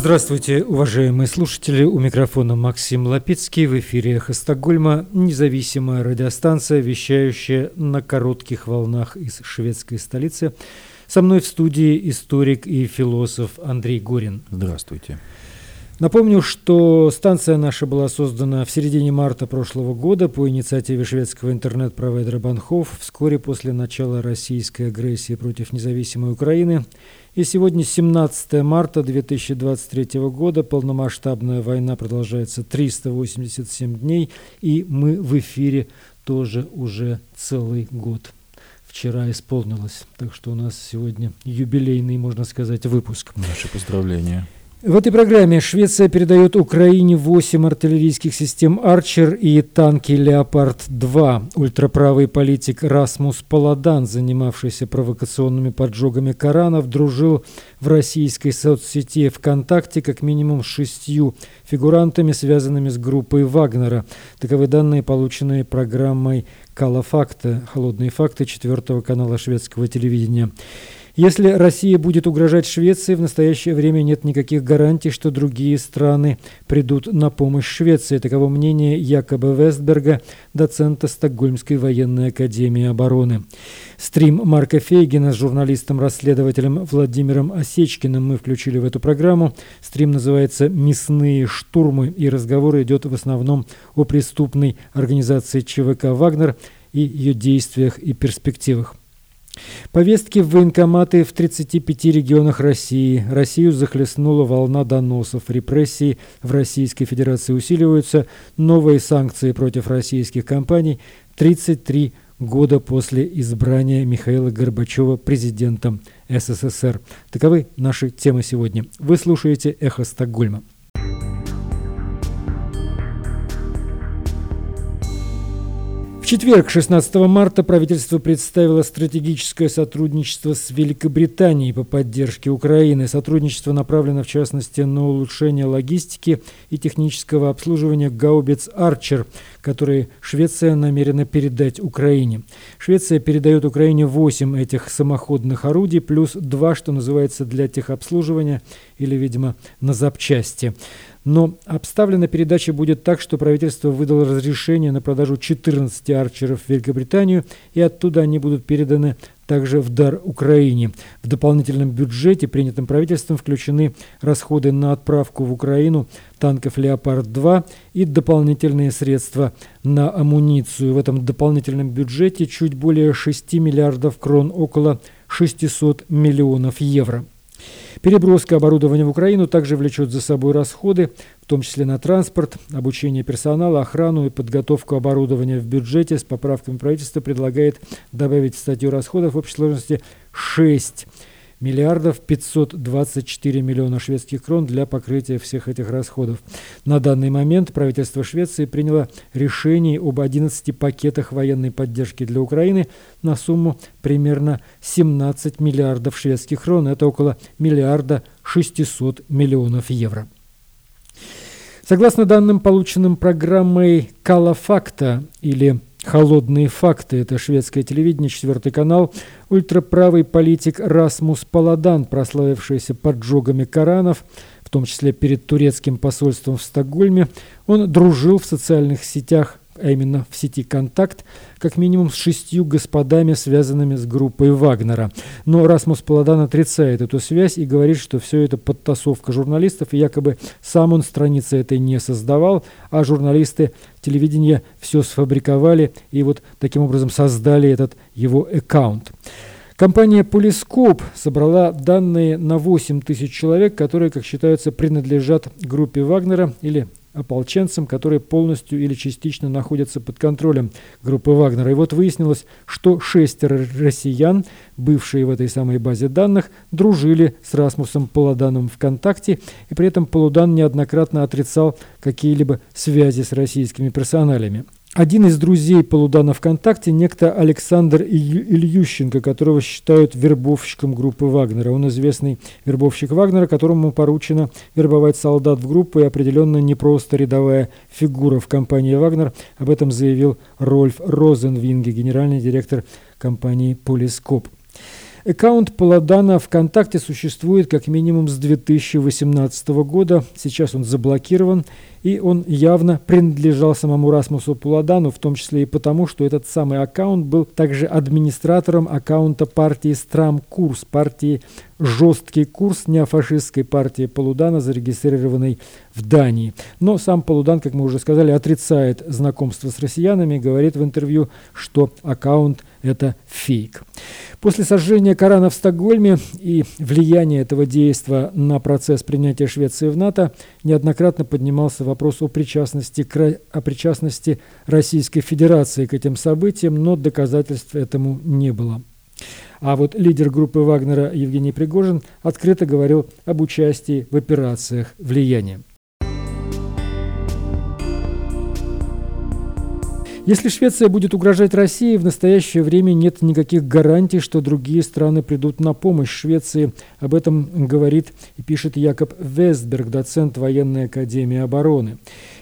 Здравствуйте, уважаемые слушатели. У микрофона Максим Лапицкий. В эфире «Эхо Стокгольма» независимая радиостанция, вещающая на коротких волнах из шведской столицы. Со мной в студии историк и философ Андрей Горин. Здравствуйте. Напомню, что станция наша была создана в середине марта прошлого года по инициативе шведского интернет-провайдера Банхов вскоре после начала российской агрессии против независимой Украины. И сегодня 17 марта 2023 года, полномасштабная война продолжается 387 дней, и мы в эфире тоже уже целый год. Вчера исполнилось, так что у нас сегодня юбилейный, можно сказать, выпуск. Наши поздравления. В этой программе Швеция передает Украине 8 артиллерийских систем «Арчер» и танки «Леопард-2». Ультраправый политик Расмус Паладан, занимавшийся провокационными поджогами Коранов, дружил в российской соцсети ВКонтакте как минимум с шестью фигурантами, связанными с группой Вагнера. Таковы данные, полученные программой «Калафакта» «Холодные факты» четвертого канала шведского телевидения. Если Россия будет угрожать Швеции, в настоящее время нет никаких гарантий, что другие страны придут на помощь Швеции. Таково мнение Якоба Вестберга, доцента Стокгольмской военной академии обороны. Стрим Марка Фейгина с журналистом-расследователем Владимиром Осечкиным мы включили в эту программу. Стрим называется «Мясные штурмы», и разговор идет в основном о преступной организации ЧВК «Вагнер» и ее действиях и перспективах. Повестки в военкоматы в 35 регионах России. Россию захлестнула волна доносов. Репрессии в Российской Федерации усиливаются. Новые санкции против российских компаний. 33 года после избрания Михаила Горбачева президентом СССР. Таковы наши темы сегодня. Вы слушаете «Эхо Стокгольма». Четверг, 16 марта, правительство представило стратегическое сотрудничество с Великобританией по поддержке Украины. Сотрудничество направлено, в частности, на улучшение логистики и технического обслуживания гаубиц «Арчер», которые Швеция намерена передать Украине. Швеция передает Украине 8 этих самоходных орудий, плюс 2, что называется, для техобслуживания или, видимо, на запчасти. Но обставлена передача будет так, что правительство выдало разрешение на продажу 14 арчеров в Великобританию, и оттуда они будут переданы также в дар Украине. В дополнительном бюджете, принятым правительством, включены расходы на отправку в Украину танков «Леопард-2» и дополнительные средства на амуницию. В этом дополнительном бюджете чуть более 6 миллиардов крон, около 600 миллионов евро. Переброска оборудования в Украину также влечет за собой расходы, в том числе на транспорт, обучение персонала, охрану и подготовку оборудования в бюджете. С поправками правительства предлагает добавить статью расходов в общей сложности 6 миллиардов 524 миллиона шведских крон для покрытия всех этих расходов. На данный момент правительство Швеции приняло решение об 11 пакетах военной поддержки для Украины на сумму примерно 17 миллиардов шведских крон. Это около миллиарда 600 миллионов евро. Согласно данным, полученным программой «Калафакта» или Холодные факты. Это шведское телевидение, четвертый канал. Ультраправый политик Расмус Паладан, прославившийся поджогами Коранов, в том числе перед турецким посольством в Стокгольме, он дружил в социальных сетях а именно в сети «Контакт», как минимум с шестью господами, связанными с группой Вагнера. Но Расмус Паладан отрицает эту связь и говорит, что все это подтасовка журналистов, и якобы сам он страницы этой не создавал, а журналисты телевидения все сфабриковали и вот таким образом создали этот его аккаунт. Компания Полископ собрала данные на 8 тысяч человек, которые, как считается, принадлежат группе Вагнера или ополченцам, которые полностью или частично находятся под контролем группы Вагнера. И вот выяснилось, что шестеро россиян, бывшие в этой самой базе данных, дружили с Расмусом Паладаном ВКонтакте, и при этом Полудан неоднократно отрицал какие-либо связи с российскими персоналями. Один из друзей Полудана ВКонтакте, некто Александр Ильющенко, которого считают вербовщиком группы Вагнера. Он известный вербовщик Вагнера, которому поручено вербовать солдат в группу и определенно не просто рядовая фигура в компании Вагнер. Об этом заявил Рольф Розенвинге, генеральный директор компании Полископ. Аккаунт Паладана ВКонтакте существует как минимум с 2018 года. Сейчас он заблокирован, и он явно принадлежал самому Расмусу Паладану, в том числе и потому, что этот самый аккаунт был также администратором аккаунта партии Страм Курс, партии жесткий курс неофашистской партии Полудана, зарегистрированной в Дании. Но сам Полудан, как мы уже сказали, отрицает знакомство с россиянами, говорит в интервью, что аккаунт – это фейк. После сожжения Корана в Стокгольме и влияния этого действия на процесс принятия Швеции в НАТО неоднократно поднимался вопрос о причастности, о причастности Российской Федерации к этим событиям, но доказательств этому не было. А вот лидер группы Вагнера Евгений Пригожин открыто говорил об участии в операциях влияния. Если Швеция будет угрожать России, в настоящее время нет никаких гарантий, что другие страны придут на помощь Швеции. Об этом говорит и пишет Якоб Вестберг, доцент военной академии обороны.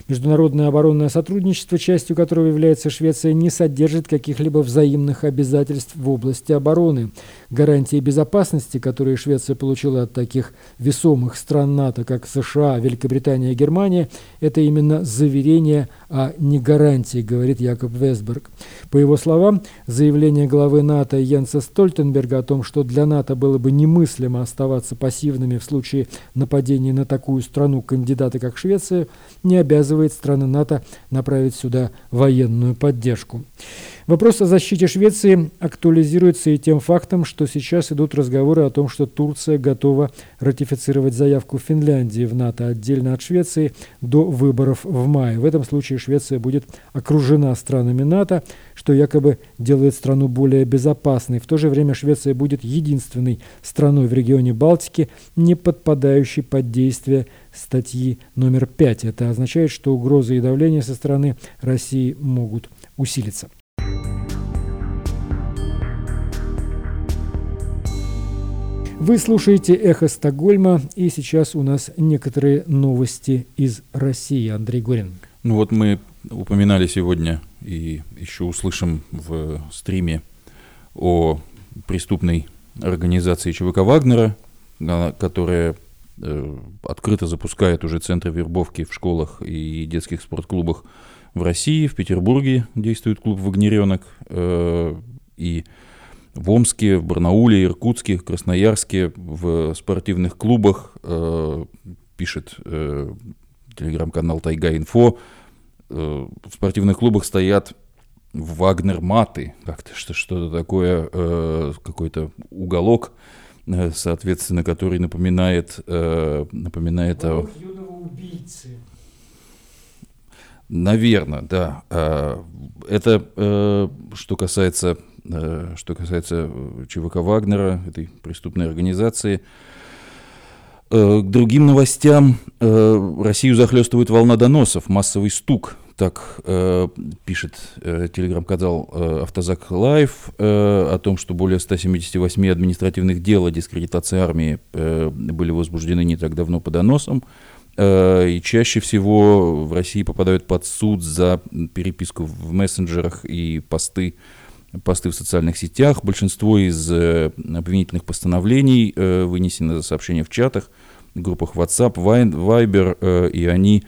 Международное оборонное сотрудничество, частью которого является Швеция, не содержит каких-либо взаимных обязательств в области обороны. Гарантии безопасности, которые Швеция получила от таких весомых стран НАТО, как США, Великобритания и Германия, это именно заверение, а не гарантии, говорит Якоб Весберг. По его словам, заявление главы НАТО Йенса Стольтенберга о том, что для НАТО было бы немыслимо оставаться пассивными в случае нападения на такую страну кандидата, как Швеция, не обязывает обязывает страны НАТО направить сюда военную поддержку. Вопрос о защите Швеции актуализируется и тем фактом, что сейчас идут разговоры о том, что Турция готова ратифицировать заявку Финляндии в НАТО отдельно от Швеции до выборов в мае. В этом случае Швеция будет окружена странами НАТО, что якобы делает страну более безопасной. В то же время Швеция будет единственной страной в регионе Балтики, не подпадающей под действие статьи номер 5. Это означает, что угрозы и давление со стороны России могут усилиться. Вы слушаете «Эхо Стокгольма», и сейчас у нас некоторые новости из России. Андрей Горин. Ну вот мы упоминали сегодня и еще услышим в стриме о преступной организации ЧВК «Вагнера», которая Э, открыто запускает уже центры вербовки в школах и детских спортклубах в России. В Петербурге действует клуб «Вагнеренок». Э, и в Омске, в Барнауле, Иркутске, Красноярске, в спортивных клубах, э, пишет телеграм-канал Тайга Инфо, в спортивных клубах стоят вагнер-маты, как-то что-то такое, какой-то уголок, Э, соответственно, который напоминает, э, напоминает о... убийцы. Наверное, да. Э, это что касается, что касается ЧВК Вагнера, этой преступной организации. К другим новостям. Россию захлестывает волна доносов, массовый стук так э, пишет э, телеграм-канал э, Автозак Лайв э, о том, что более 178 административных дел о дискредитации армии э, были возбуждены не так давно по доносам. Э, и чаще всего в России попадают под суд за переписку в мессенджерах и посты, посты в социальных сетях. Большинство из э, обвинительных постановлений э, вынесено за сообщения в чатах, группах WhatsApp, Viber, э, и они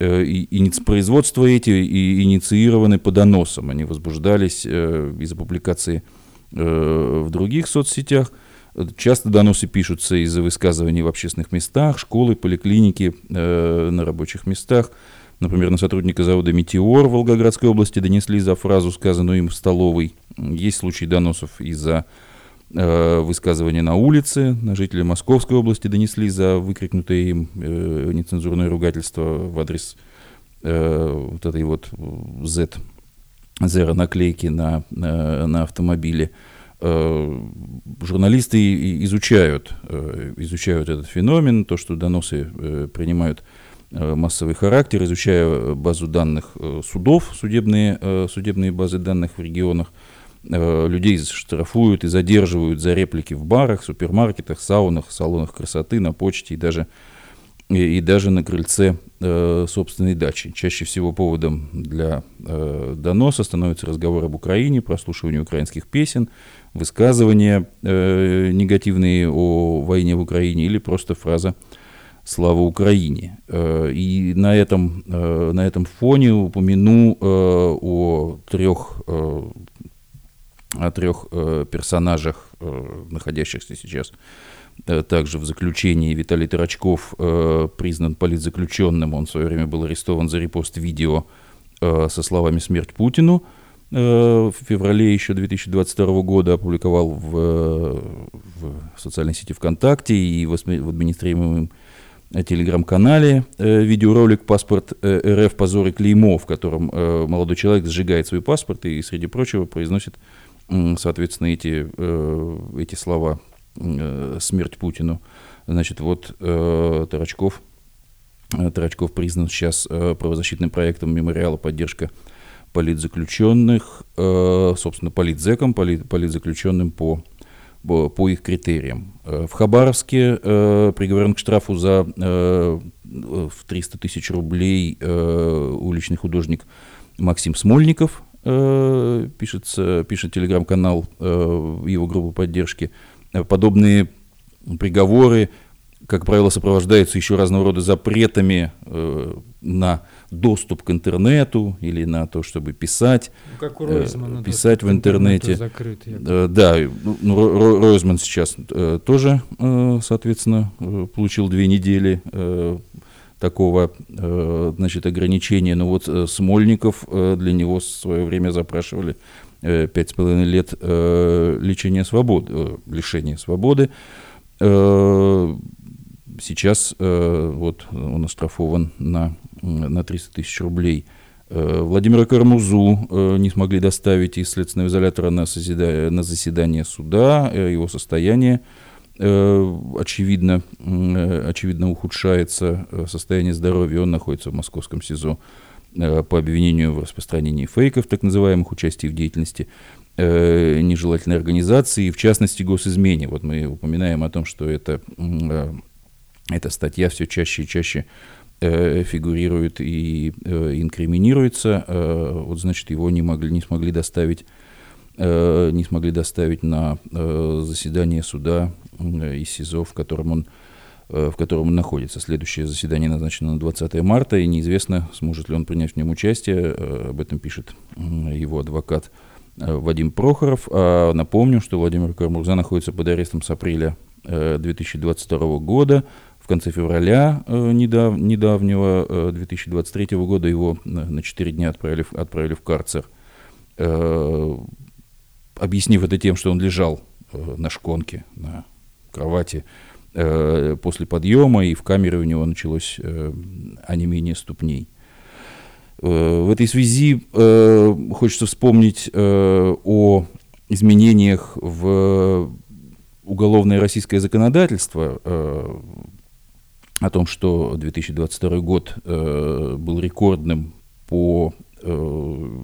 и, производства эти и инициированы по доносам. Они возбуждались из-за публикации в других соцсетях. Часто доносы пишутся из-за высказываний в общественных местах, школы, поликлиники, на рабочих местах. Например, на сотрудника завода «Метеор» в Волгоградской области донесли за фразу, сказанную им в столовой. Есть случаи доносов из-за Э, высказывания на улице. На жителей Московской области донесли за выкрикнутое им э, нецензурное ругательство в адрес э, вот этой вот Z, Zero наклейки на, на, на автомобиле. Журналисты изучают, изучают этот феномен, то, что доносы принимают массовый характер, изучая базу данных судов, судебные, судебные базы данных в регионах, Э, людей штрафуют и задерживают за реплики в барах, супермаркетах, саунах, салонах красоты, на почте и даже и, даже на крыльце э, собственной дачи. Чаще всего поводом для э, доноса становится разговор об Украине, прослушивание украинских песен, высказывания э, негативные о войне в Украине или просто фраза «Слава Украине». И на этом, на этом фоне упомяну о трех, о трех персонажах, находящихся сейчас Э, также в заключении Виталий Тарачков э, признан политзаключенным. Он в свое время был арестован за репост видео э, со словами «Смерть Путину». Э, в феврале еще 2022 года опубликовал в, в социальной сети ВКонтакте и в, в администрируемом телеграм-канале э, видеоролик «Паспорт э, РФ. Позор и клеймо», в котором э, молодой человек сжигает свой паспорт и, среди прочего, произносит, э, соответственно, эти, э, эти слова Э, смерть Путину. Значит, вот э, Тарачков, э, Тарачков признан сейчас э, правозащитным проектом мемориала «Поддержка политзаключенных», э, собственно, политзеком, полит, политзаключенным по, по, по их критериям. Э, в Хабаровске э, приговорен к штрафу за э, в 300 тысяч рублей э, уличный художник Максим Смольников, э, пишется, пишет телеграм-канал э, его группы поддержки. Э, подобные приговоры, как правило, сопровождаются еще разного рода запретами э, на доступ к интернету или на то, чтобы писать, ну, как у э, Ройзмана, писать в интернете. Закрыт, э, да, ну, ну Ройзман сейчас э, тоже, э, соответственно, э, получил две недели э, такого, э, значит, ограничения. Но вот э, Смольников э, для него в свое время запрашивали Э, пять с половиной лет э, лечения свободы, э, лишения свободы. Сейчас вот он оштрафован на, на 300 тысяч рублей. Владимира Кармузу не смогли доставить из следственного изолятора на, созида... на заседание суда. Его состояние очевидно, очевидно ухудшается, состояние здоровья. Он находится в московском СИЗО Э, по обвинению в распространении фейков, так называемых, участии в деятельности э, нежелательной организации, в частности, госизмене. Вот мы упоминаем о том, что это, э, эта статья все чаще и чаще э, фигурирует и э, инкриминируется. Э, вот, значит, его не, могли, не смогли доставить э, не смогли доставить на э, заседание суда э, из СИЗО, в котором он Э, в котором он находится. Следующее заседание назначено на 20 марта, и неизвестно, сможет ли он принять в нем участие. Э, об этом пишет его адвокат э, Вадим Прохоров. А напомню, что Владимир Кармурза находится под арестом с апреля 2022 года. В конце февраля недав, недавнего 2023 года его на 4 дня отправили, отправили в карцер, объяснив это тем, что он лежал на шконке, на кровати Э, после подъема, и в камере у него началось э, онемение ступней. Э, в этой связи э, хочется вспомнить э, о изменениях в уголовное российское законодательство, э, о том, что 2022 год э, был рекордным по э,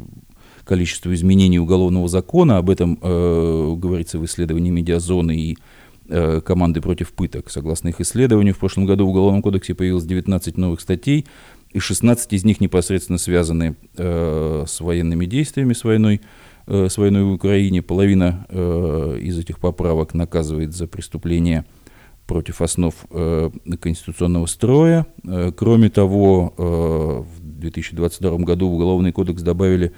количеству изменений уголовного закона. Об этом э, говорится в исследовании медиазоны и команды против пыток. Согласно их исследованию, в прошлом году в Уголовном кодексе появилось 19 новых статей, и 16 из них непосредственно связаны э, с военными действиями, с войной, э, с войной в Украине. Половина э, из этих поправок наказывает за преступления против основ э, конституционного строя. Э, кроме того, э, в 2022 году в Уголовный кодекс добавили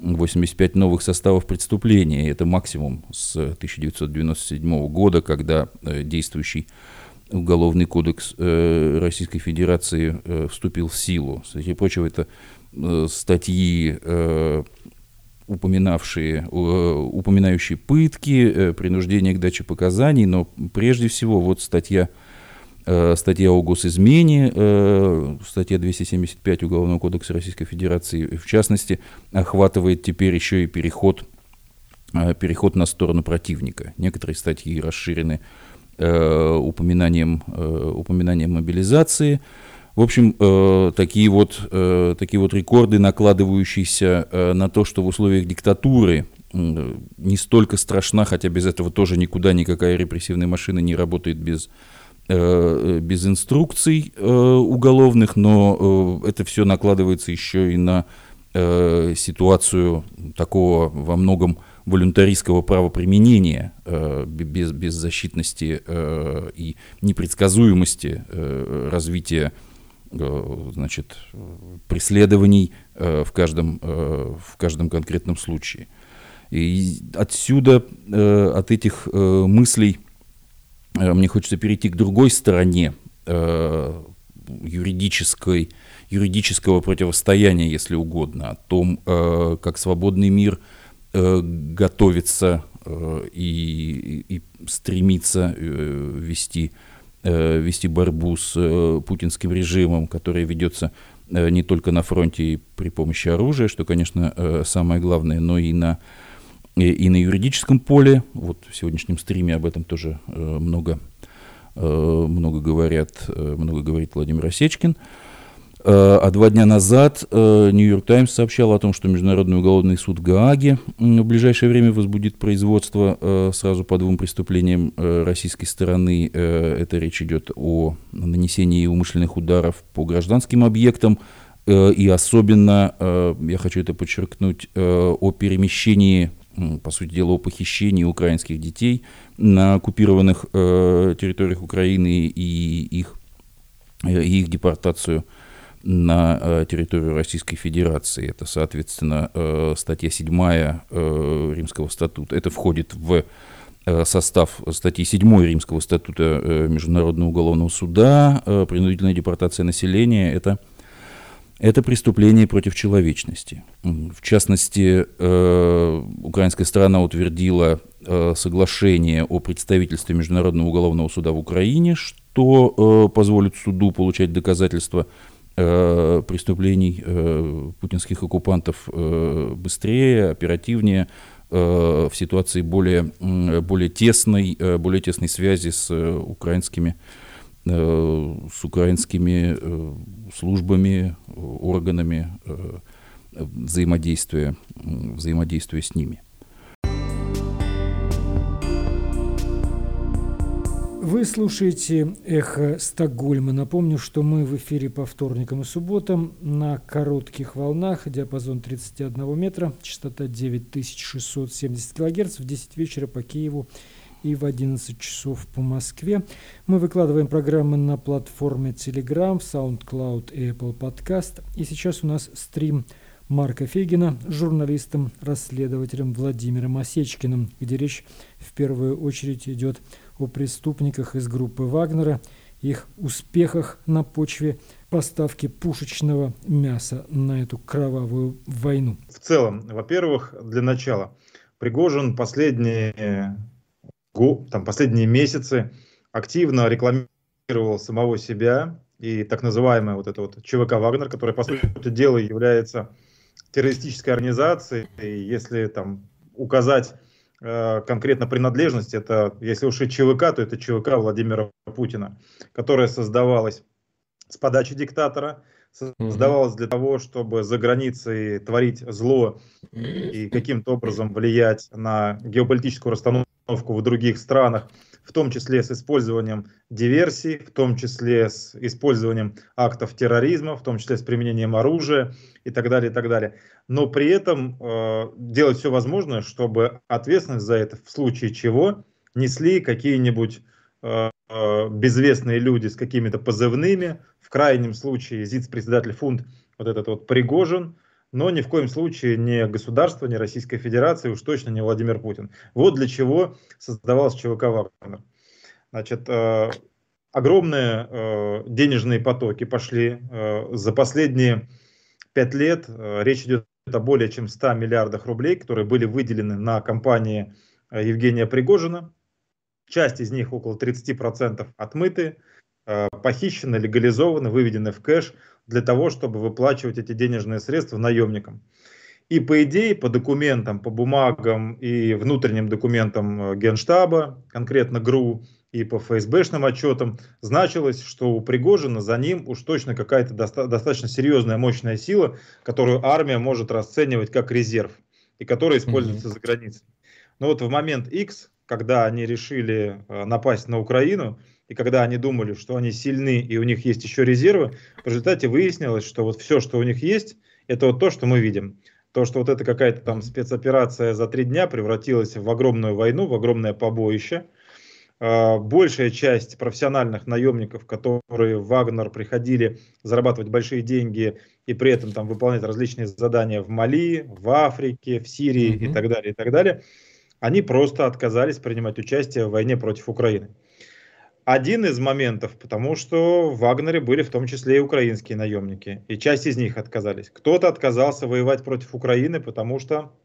85 новых составов преступления. Это максимум с 1997 года, когда э, действующий Уголовный кодекс э, Российской Федерации э, вступил в силу. Среди прочего, это статьи, упоминавшие, упоминающие пытки, принуждение к даче показаний, но прежде всего вот статья статья о госизмене, э, статья 275 Уголовного кодекса Российской Федерации, в частности, охватывает теперь еще и переход, э, переход на сторону противника. Некоторые статьи расширены упоминанием, упоминанием мобилизации. В общем, такие вот, такие вот рекорды, накладывающиеся на то, что в условиях диктатуры не столько страшна, хотя без этого тоже никуда никакая репрессивная машина не работает без без инструкций уголовных, но это все накладывается еще и на ситуацию такого во многом волюнтаристского правоприменения без, без защитности и непредсказуемости развития значит, преследований в каждом, в каждом конкретном случае. И отсюда, э, от этих э, мыслей, э, мне хочется перейти к другой стороне юридической, юридического противостояния, если угодно, о том, как свободный мир готовится и, и стремится вести, вести борьбу с путинским режимом, которая ведется не только на фронте и при помощи оружия, что, конечно, самое главное, но и на и, на юридическом поле. Вот в сегодняшнем стриме об этом тоже э, много, э, много, говорят, э, много говорит Владимир Осечкин. А два дня назад Нью-Йорк Таймс сообщал о том, что Международный уголовный суд в Гааге в ближайшее время возбудит производство сразу по двум преступлениям российской стороны. Это речь идет о нанесении умышленных ударов по гражданским объектам и особенно, я хочу это подчеркнуть, о перемещении по сути дела, о похищении украинских детей на оккупированных э, территориях Украины и их, э, их депортацию на э, территорию Российской Федерации. Это, соответственно, э, статья 7 э, Римского статута. Это входит в э, состав статьи 7 Римского статута э, Международного уголовного суда. Э, принудительная депортация населения – это это преступление против человечности. В частности, э, украинская сторона утвердила э, соглашение о представительстве Международного уголовного суда в Украине, что э, позволит суду получать доказательства преступлений путинских оккупантов быстрее, оперативнее, в ситуации более, более, тесной, более тесной связи с украинскими с украинскими э, службами, органами э, взаимодействия, взаимодействия с ними. Вы слушаете «Эхо Стокгольма». Напомню, что мы в эфире по вторникам и субботам на коротких волнах, диапазон 31 метра, частота 9670 кГц в 10 вечера по Киеву и в 11 часов по Москве. Мы выкладываем программы на платформе Telegram, SoundCloud и Apple Podcast. И сейчас у нас стрим Марка Фегина с журналистом, расследователем Владимиром Осечкиным, где речь в первую очередь идет о преступниках из группы Вагнера, их успехах на почве поставки пушечного мяса на эту кровавую войну. В целом, во-первых, для начала, Пригожин последние там, последние месяцы активно рекламировал самого себя и так называемая вот эта вот ЧВК «Вагнер», которая, по сути дела, является террористической организацией. И если там указать э, конкретно принадлежность, это, если уж и ЧВК, то это ЧВК Владимира Путина, которая создавалась с подачи диктатора, создавалась для того, чтобы за границей творить зло и каким-то образом влиять на геополитическую расстановку в других странах, в том числе с использованием диверсий, в том числе с использованием актов терроризма, в том числе с применением оружия и так далее, и так далее. Но при этом э, делать все возможное, чтобы ответственность за это в случае чего несли какие-нибудь э, э безвестные люди с какими-то позывными, в крайнем случае ЗИЦ-председатель фунд, вот этот вот Пригожин, но ни в коем случае не государство, не Российская Федерация, уж точно не Владимир Путин. Вот для чего создавалась ЧВК «Вагнер». Значит, э, огромные э, денежные потоки пошли. Э, за последние пять лет речь идет о более чем 100 миллиардах рублей, которые были выделены на компании Евгения Пригожина. Часть из них, около 30%, отмыты, похищены, легализованы, выведены в кэш – для того, чтобы выплачивать эти денежные средства наемникам. И по идее, по документам, по бумагам и внутренним документам э, Генштаба, конкретно ГРУ, и по ФСБшным отчетам, значилось, что у Пригожина за ним уж точно какая-то доста достаточно серьезная, мощная сила, которую армия может расценивать как резерв и которая используется mm-hmm. за границей. Но вот в момент X когда они решили э, напасть на Украину, и когда они думали, что они сильны и у них есть еще резервы, в результате выяснилось, что вот все, что у них есть, это вот то, что мы видим. То, что вот эта какая-то там спецоперация за три дня превратилась в огромную войну, в огромное побоище. А, большая часть профессиональных наемников, которые в Вагнер приходили зарабатывать большие деньги и при этом там выполнять различные задания в Мали, в Африке, в Сирии mm-hmm. и так далее, и так далее, они просто отказались принимать участие в войне против Украины один из моментов, потому что в Вагнере были в том числе и украинские наемники, и часть из них отказались. Кто-то отказался воевать против Украины, потому что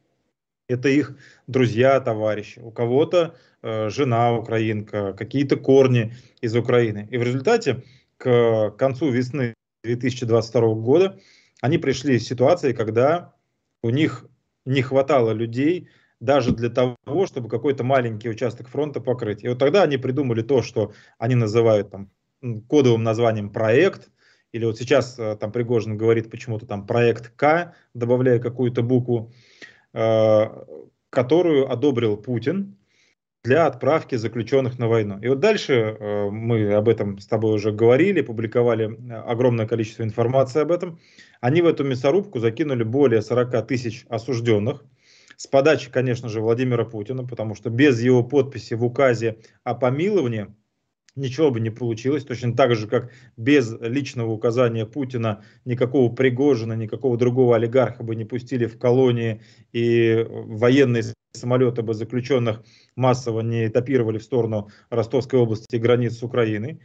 это их друзья, товарищи. У кого-то э, жена украинка, какие-то корни из Украины. И в результате к концу весны 2022 года они пришли в ситуации, когда у них не хватало людей даже для того, чтобы какой-то маленький участок фронта покрыть. И вот тогда они придумали то, что они называют там кодовым названием проект, или вот сейчас э, там Пригожин говорит почему-то там проект К, добавляя какую-то букву, э, которую одобрил Путин для отправки заключенных на войну. И вот дальше э, мы об этом с тобой уже говорили, публиковали огромное количество информации об этом. Они в эту мясорубку закинули более 40 тысяч осужденных, с подачи, конечно же, Владимира Путина, потому что без его подписи в указе о помиловании ничего бы не получилось. Точно так же, как без личного указания Путина никакого Пригожина, никакого другого олигарха бы не пустили в колонии и военные самолеты бы заключенных массово не этапировали в сторону Ростовской области и границ с Украиной.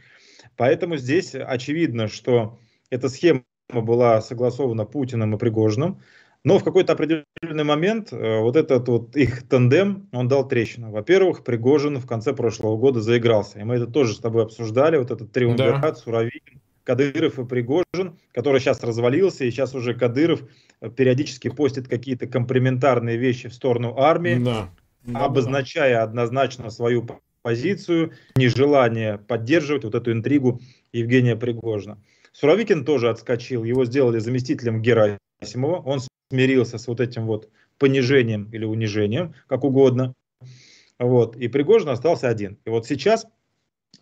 Поэтому здесь очевидно, что эта схема была согласована Путиным и Пригожиным. Но в какой-то определенный момент э, вот этот вот их тандем, он дал трещину. Во-первых, Пригожин в конце прошлого года заигрался. И мы это тоже с тобой обсуждали, вот этот триумвират, да. Суровикин, Кадыров и Пригожин, который сейчас развалился, и сейчас уже Кадыров э, периодически постит какие-то комплементарные вещи в сторону армии, да. обозначая однозначно свою позицию, нежелание поддерживать вот эту интригу Евгения Пригожина. Суровикин тоже отскочил, его сделали заместителем Герасимова, он смирился с вот этим вот понижением или унижением, как угодно. Вот. И Пригожин остался один. И вот сейчас,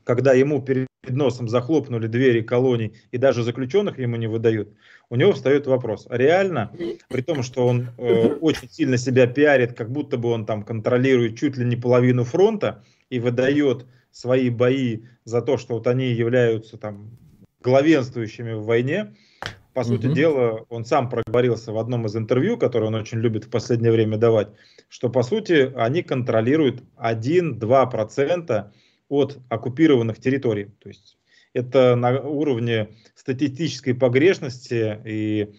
когда ему перед носом захлопнули двери колоний и даже заключенных ему не выдают, у него встает вопрос, реально, при том, что он э, очень сильно себя пиарит, как будто бы он там контролирует чуть ли не половину фронта и выдает свои бои за то, что вот они являются там главенствующими в войне, по сути угу. дела, он сам проговорился в одном из интервью, которое он очень любит в последнее время давать, что по сути они контролируют 1-2% от оккупированных территорий. То есть это на уровне статистической погрешности, и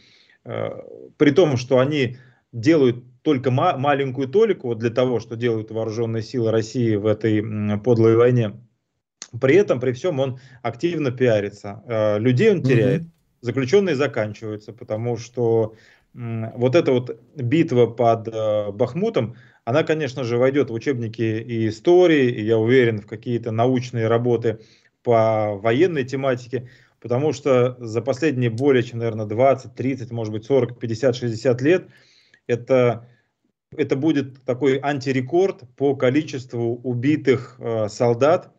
э, при том, что они делают только ма- маленькую толику вот для того, что делают вооруженные силы России в этой подлой войне, при этом, при всем он активно пиарится. Э, людей он теряет. Mm-hmm заключенные заканчиваются, потому что вот эта вот битва под э, Бахмутом, она, конечно же, войдет в учебники и истории, и я уверен, в какие-то научные работы по военной тематике, потому что за последние более чем, наверное, 20, 30, может быть, 40, 50, 60 лет это, это будет такой антирекорд по количеству убитых э, солдат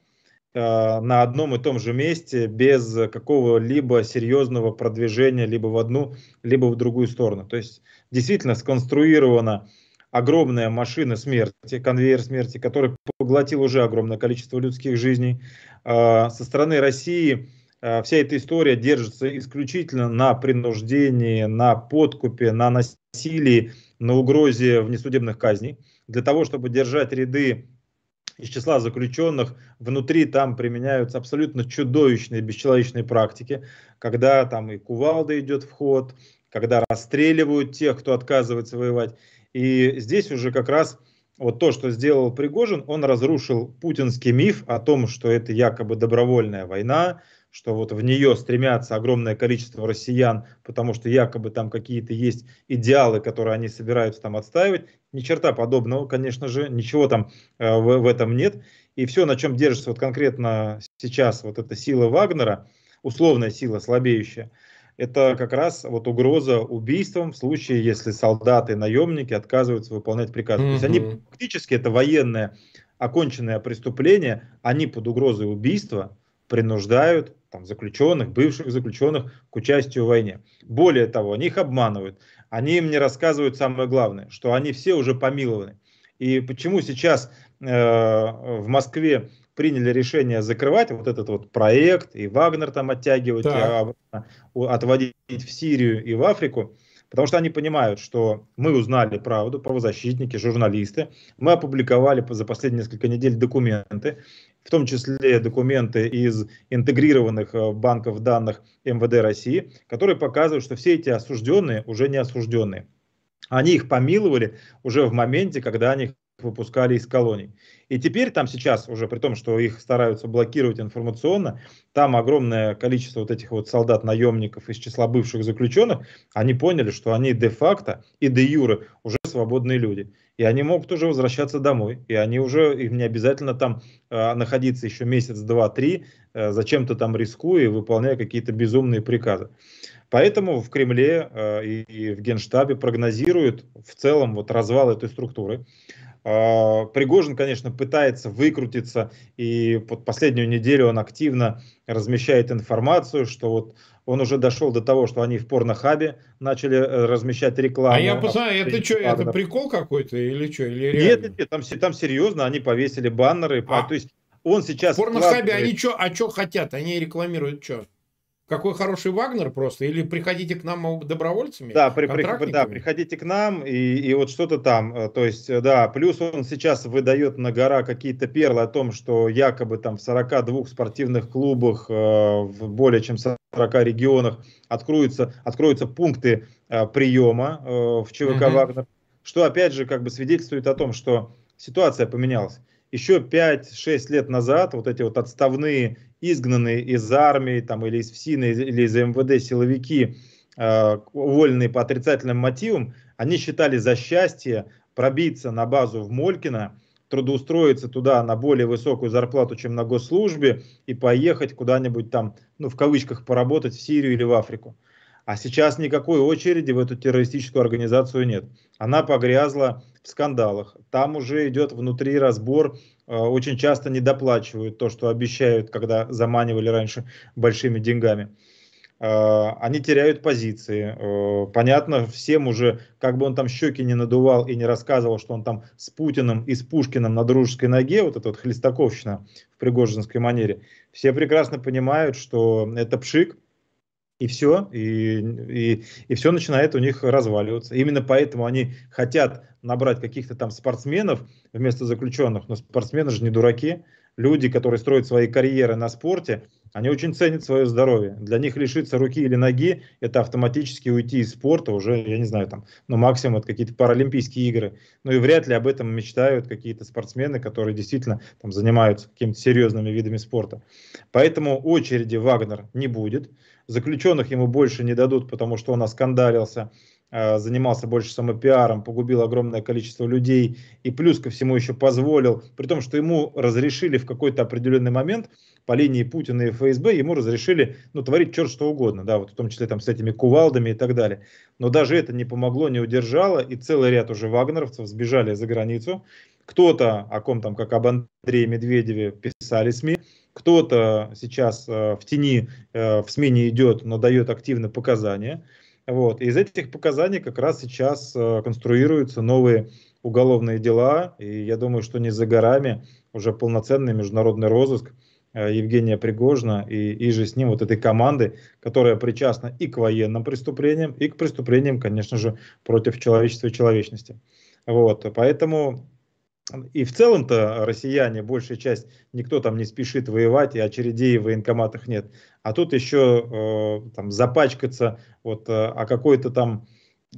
на одном и том же месте без какого-либо серьезного продвижения либо в одну, либо в другую сторону. То есть действительно сконструирована огромная машина смерти, конвейер смерти, который поглотил уже огромное количество людских жизней. Э, со стороны России э, вся эта история держится исключительно на принуждении, на подкупе, на насилии, на угрозе внесудебных казней. Для того, чтобы держать ряды из числа заключенных внутри там применяются абсолютно чудовищные бесчеловечные практики, когда там и кувалда идет в ход, когда расстреливают тех, кто отказывается воевать. И здесь уже как раз вот то, что сделал Пригожин, он разрушил путинский миф о том, что это якобы добровольная война, что вот в нее стремятся огромное количество россиян, потому что якобы там какие-то есть идеалы, которые они собираются там отстаивать. Ни черта подобного, конечно же, ничего там э, в, в этом нет. И все, на чем держится вот конкретно сейчас вот эта сила Вагнера, условная сила, слабеющая, это как раз вот угроза убийством в случае, если солдаты, наемники отказываются выполнять приказ. Mm-hmm. То есть они фактически это военная оконченное преступление, они под угрозой убийства принуждают там, заключенных, бывших заключенных к участию в войне. Более того, они их обманывают. Они им не рассказывают самое главное, что они все уже помилованы. И почему сейчас э, в Москве приняли решение закрывать вот этот вот проект, и Вагнер там оттягивать, так. и отводить в Сирию и в Африку, потому что они понимают, что мы узнали правду, правозащитники, журналисты, мы опубликовали за последние несколько недель документы, в том числе документы из интегрированных э, банков данных МВД России, которые показывают, что все эти осужденные уже не осужденные. Они их помиловали уже в моменте, когда они их выпускали из колоний. И теперь там сейчас, уже при том, что их стараются блокировать информационно, там огромное количество вот этих вот солдат-наемников из числа бывших заключенных, они поняли, что они де-факто и де-юре уже свободные люди. И они могут уже возвращаться домой. И они уже, им не обязательно там э, находиться еще месяц, два, три, э, зачем-то там рискуя и выполняя какие-то безумные приказы. Поэтому в Кремле э, и, в Генштабе прогнозируют в целом вот развал этой структуры. Э, Пригожин, конечно, пытается выкрутиться, и под последнюю неделю он активно размещает информацию, что вот он уже дошел до того, что они в порнохабе начали э, размещать рекламу. А я посмотрел, это что, это прикол какой-то или что? Или реально? Нет, нет, там, там серьезно, они повесили баннеры. А, то есть он сейчас... В порнохабе они что, а что хотят? Они рекламируют что? Какой хороший Вагнер просто? Или приходите к нам добровольцами? Да, при, при, да приходите к нам и, и вот что-то там. Э, то есть, э, да, плюс он сейчас выдает на гора какие-то перлы о том, что якобы там в 42 спортивных клубах э, в более чем 40 регионах откроются, откроются пункты э, приема э, в ЧВК угу. Вагнер. Что опять же как бы свидетельствует о том, что ситуация поменялась еще 5-6 лет назад вот эти вот отставные, изгнанные из армии там, или из ФСИНа или из МВД силовики, э, уволенные по отрицательным мотивам, они считали за счастье пробиться на базу в Молькино, трудоустроиться туда на более высокую зарплату, чем на госслужбе, и поехать куда-нибудь там, ну, в кавычках, поработать в Сирию или в Африку. А сейчас никакой очереди в эту террористическую организацию нет. Она погрязла в скандалах. Там уже идет внутри разбор. Э, очень часто не доплачивают то, что обещают, когда заманивали раньше большими деньгами. Э, они теряют позиции. Э, понятно всем уже, как бы он там щеки не надувал и не рассказывал, что он там с Путиным и с Пушкиным на дружеской ноге, вот эта вот хлестаковщина в пригожинской манере, все прекрасно понимают, что это пшик, и все, и, и, и все начинает у них разваливаться. Именно поэтому они хотят набрать каких-то там спортсменов вместо заключенных, но спортсмены же не дураки. Люди, которые строят свои карьеры на спорте, они очень ценят свое здоровье. Для них лишиться руки или ноги – это автоматически уйти из спорта уже, я не знаю, там, ну, максимум это какие-то паралимпийские игры. Ну и вряд ли об этом мечтают какие-то спортсмены, которые действительно там, занимаются какими-то серьезными видами спорта. Поэтому очереди Вагнер не будет. Заключенных ему больше не дадут, потому что он оскандалился, э, занимался больше самопиаром, погубил огромное количество людей и плюс ко всему еще позволил, при том, что ему разрешили в какой-то определенный момент по линии Путина и ФСБ, ему разрешили ну, творить черт что угодно, да, вот в том числе там с этими кувалдами и так далее. Но даже это не помогло, не удержало, и целый ряд уже вагнеровцев сбежали за границу. Кто-то, о ком там, как об Андрее Медведеве писали СМИ, кто-то сейчас э, в тени э, в смене идет, но дает активно показания. Вот. И из этих показаний как раз сейчас э, конструируются новые уголовные дела. И я думаю, что не за горами уже полноценный международный розыск Евгения Пригожина и, и же с ним вот этой команды, которая причастна и к военным преступлениям, и к преступлениям, конечно же, против человечества и человечности. Вот, поэтому и в целом-то россияне, большая часть, никто там не спешит воевать, и очередей в военкоматах нет. А тут еще э, там, запачкаться вот, э, о какой-то там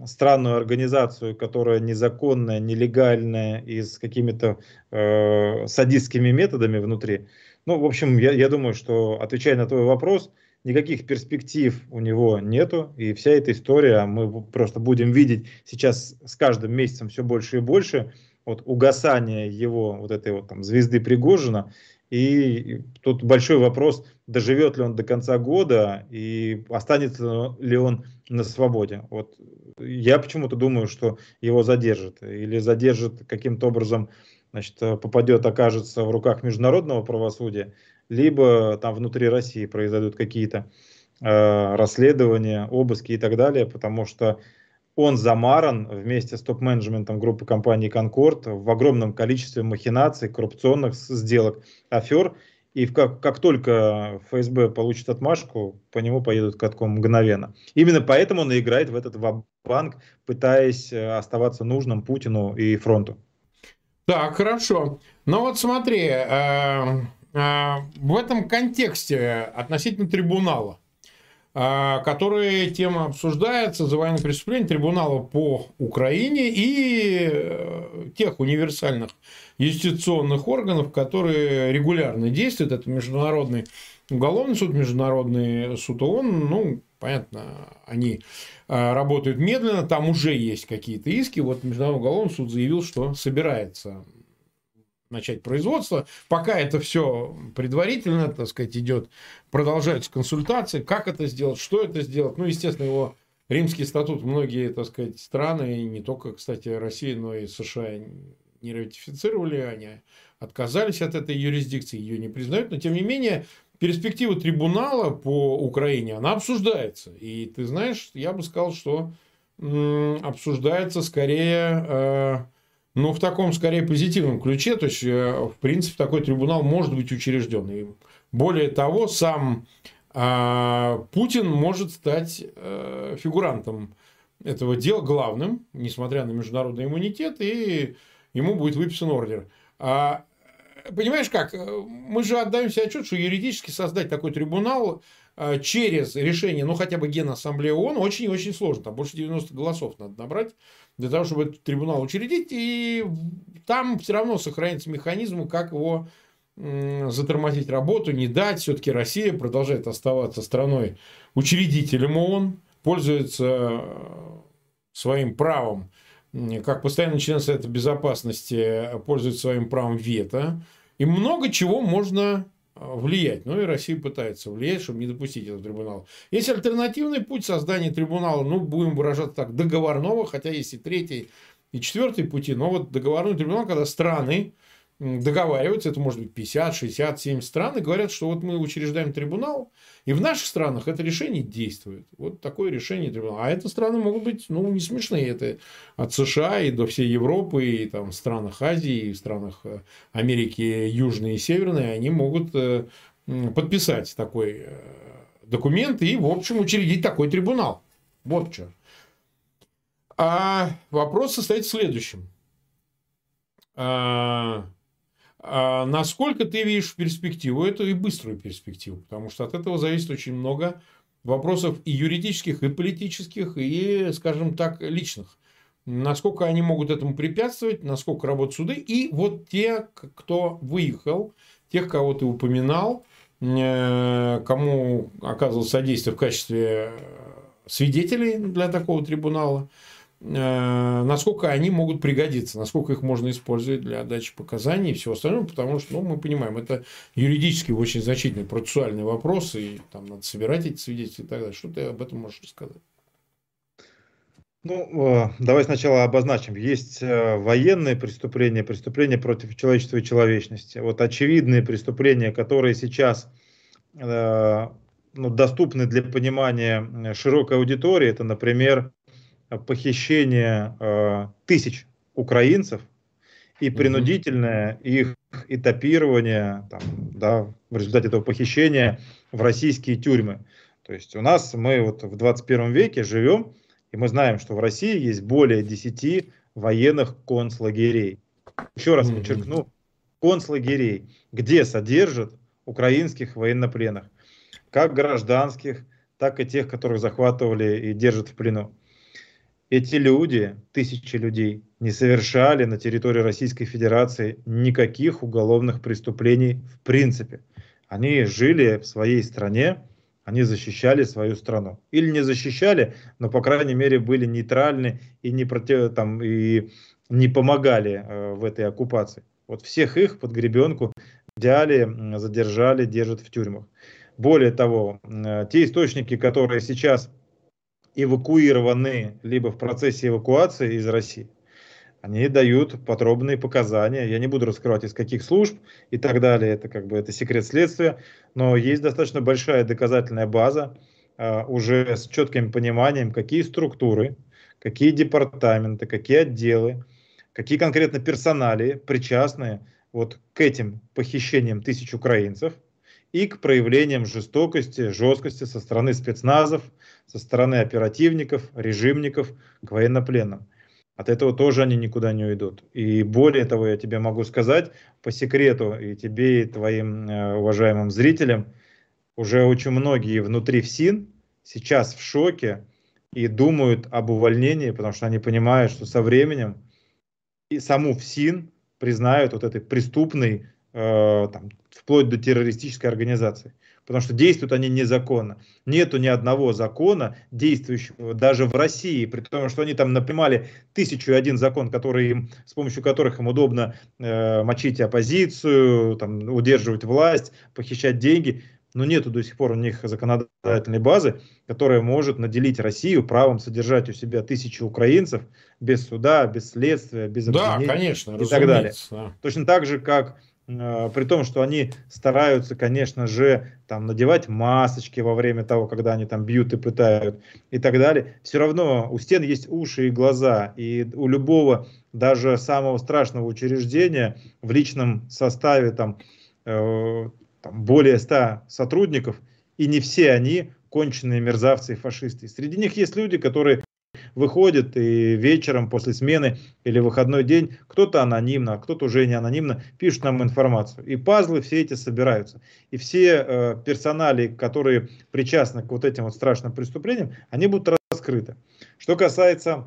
странную организацию, которая незаконная, нелегальная и с какими-то э, садистскими методами внутри. Ну, в общем, я, я думаю, что, отвечая на твой вопрос, никаких перспектив у него нету, и вся эта история мы просто будем видеть сейчас с каждым месяцем все больше и больше, вот угасания его вот этой вот там звезды Пригожина. И тут большой вопрос, доживет ли он до конца года и останется ли он на свободе. Вот я почему-то думаю, что его задержат или задержат каким-то образом значит, попадет, окажется в руках международного правосудия, либо там внутри России произойдут какие-то э, расследования, обыски и так далее, потому что он замаран вместе с топ-менеджментом группы компании «Конкорд» в огромном количестве махинаций, коррупционных сделок, афер. И как, как только ФСБ получит отмашку, по нему поедут катком мгновенно. Именно поэтому он и играет в этот банк, пытаясь э, оставаться нужным Путину и фронту. Так, хорошо. Ну вот смотри, э, э, в этом контексте относительно трибунала, которые тема обсуждается за военные преступления трибунала по Украине и э, тех универсальных юстиционных органов, которые регулярно действуют. Это Международный уголовный суд, Международный суд ООН, ну, понятно, они а, работают медленно, там уже есть какие-то иски. Вот Международный уголовный суд заявил, что собирается начать производство. Пока это все предварительно, так сказать, идет, продолжаются консультации, как это сделать, что это сделать. Ну, естественно, его римский статут многие, так сказать, страны, не только, кстати, Россия, но и США не ратифицировали, они отказались от этой юрисдикции, ее не признают, но тем не менее перспектива трибунала по Украине, она обсуждается. И ты знаешь, я бы сказал, что обсуждается скорее э, ну, в таком, скорее, позитивном ключе. То есть, э, в принципе, такой трибунал может быть учрежден. И более того, сам а, Путин может стать а, фигурантом этого дела, главным, несмотря на международный иммунитет, и ему будет выписан ордер. А, понимаешь как, мы же отдаем себе отчет, что юридически создать такой трибунал а, через решение, ну, хотя бы Генассамблеи ООН, очень-очень сложно. Там больше 90 голосов надо набрать для того, чтобы этот трибунал учредить. И там все равно сохранится механизм, как его затормозить работу, не дать. Все-таки Россия продолжает оставаться страной учредителем ООН, пользуется э, своим правом, как постоянный член Совета Безопасности, пользуется своим правом вето. И много чего можно влиять. Ну и Россия пытается влиять, чтобы не допустить этого трибунала. Есть альтернативный путь создания трибунала, ну, будем выражаться так, договорного, хотя есть и третий, и четвертый пути, но вот договорной трибунал, когда страны договариваются, это может быть 50, 60, 70 стран, и говорят, что вот мы учреждаем трибунал, и в наших странах это решение действует. Вот такое решение трибунала. А это страны могут быть, ну, не смешные. Это от США и до всей Европы, и там в странах Азии, и в странах э, Америки Южной и Северной, они могут э, подписать такой э, документ и, в общем, учредить такой трибунал. Вот что. А вопрос состоит в следующем. А, а насколько ты видишь перспективу эту и быструю перспективу? Потому что от этого зависит очень много вопросов и юридических, и политических, и, скажем так, личных. Насколько они могут этому препятствовать, насколько работают суды. И вот те, кто выехал, тех, кого ты упоминал, э, кому оказывал содействие в качестве свидетелей для такого трибунала – Э, насколько они могут пригодиться, насколько их можно использовать для отдачи показаний и всего остального, потому что, ну, мы понимаем, это юридически очень значительный процессуальный вопрос, и там надо собирать эти свидетели и так далее. Что ты об этом можешь рассказать? Ну, э, давай сначала обозначим. Есть э, военные преступления, преступления против человечества и человечности. Вот очевидные преступления, которые сейчас ну, доступны для понимания широкой аудитории, это, например, похищение э, тысяч украинцев и принудительное их этапирование там, да, в результате этого похищения в российские тюрьмы. То есть у нас мы вот в 21 веке живем, и мы знаем, что в России есть более 10 военных концлагерей. Еще раз подчеркну, концлагерей, где содержат украинских военнопленных, как гражданских, так и тех, которых захватывали и держат в плену. Эти люди, тысячи людей, не совершали на территории Российской Федерации никаких уголовных преступлений в принципе. Они жили в своей стране, они защищали свою страну. Или не защищали, но, по крайней мере, были нейтральны и не, против, там, и не помогали э, в этой оккупации. Вот всех их под гребенку взяли, задержали, держат в тюрьмах. Более того, э, те источники, которые сейчас эвакуированы либо в процессе эвакуации из России, они дают подробные показания. Я не буду раскрывать из каких служб и так далее. Это как бы это секрет следствия. Но есть достаточно большая доказательная база а, уже с четким пониманием, какие структуры, какие департаменты, какие отделы, какие конкретно персонали причастны вот к этим похищениям тысяч украинцев и к проявлениям жестокости, жесткости со стороны спецназов, со стороны оперативников, режимников к военнопленным. От этого тоже они никуда не уйдут. И более того, я тебе могу сказать по секрету и тебе, и твоим э, уважаемым зрителям, уже очень многие внутри ФСИН сейчас в шоке и думают об увольнении, потому что они понимают, что со временем и саму ФСИН признают вот этой преступной, э, там, вплоть до террористической организации потому что действуют они незаконно. Нету ни одного закона, действующего даже в России, при том, что они там напрямали тысячу и один закон, который им, с помощью которых им удобно э, мочить оппозицию, там, удерживать власть, похищать деньги. Но нету до сих пор у них законодательной базы, которая может наделить Россию правом содержать у себя тысячи украинцев без суда, без следствия, без да, конечно, и так далее. Да. Точно так же, как при том, что они стараются, конечно же, там надевать масочки во время того, когда они там бьют и пытают и так далее, все равно у стен есть уши и глаза, и у любого, даже самого страшного учреждения в личном составе там, э, там более 100 сотрудников, и не все они конченые мерзавцы и фашисты. Среди них есть люди, которые выходит и вечером после смены или выходной день кто-то анонимно, а кто-то уже не анонимно пишет нам информацию. И пазлы все эти собираются. И все э, персонали, которые причастны к вот этим вот страшным преступлениям, они будут раскрыты. Что касается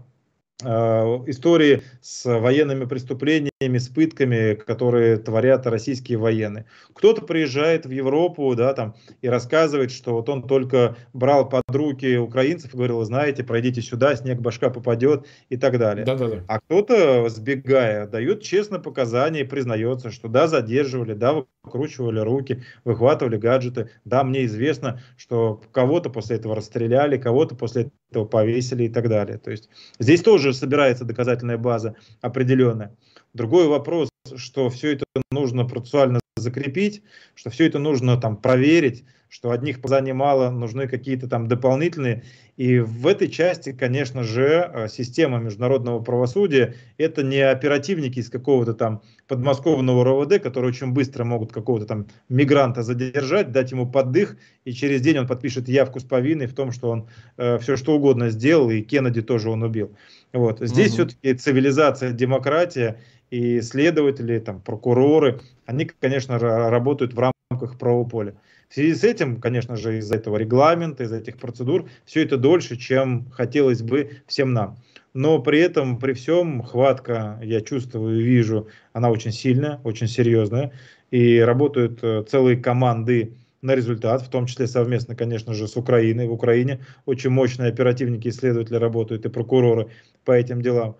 Э, истории с военными преступлениями, с пытками, которые творят российские военные. Кто-то приезжает в Европу, да, там, и рассказывает, что вот он только брал под руки украинцев и говорил, знаете, пройдите сюда, снег башка попадет и так далее. Да, да, да. А кто-то, сбегая, дает честно показания и признается, что да, задерживали, да, выкручивали руки, выхватывали гаджеты, да, мне известно, что кого-то после этого расстреляли, кого-то после этого повесили и так далее. То есть здесь тоже собирается доказательная база определенная. Другой вопрос, что все это нужно процессуально закрепить, что все это нужно там проверить, что одних показаний мало, нужны какие-то там дополнительные. И в этой части, конечно же, э, система международного правосудия – это не оперативники из какого-то там подмосковного РОВД, которые очень быстро могут какого-то там мигранта задержать, дать ему поддых, и через день он подпишет явку с повинной в том, что он э, все что угодно сделал, и Кеннеди тоже он убил. Вот. Здесь угу. все-таки цивилизация, демократия, и следователи, там, прокуроры, они, конечно, работают в рамках правового поля. В связи с этим, конечно же, из-за этого регламента, из за этих процедур, все это дольше, чем хотелось бы всем нам. Но при этом, при всем, хватка, я чувствую вижу, она очень сильная, очень серьезная. И работают э, целые команды на результат, в том числе совместно, конечно же, с Украиной. В Украине очень мощные оперативники, исследователи работают и прокуроры по этим делам.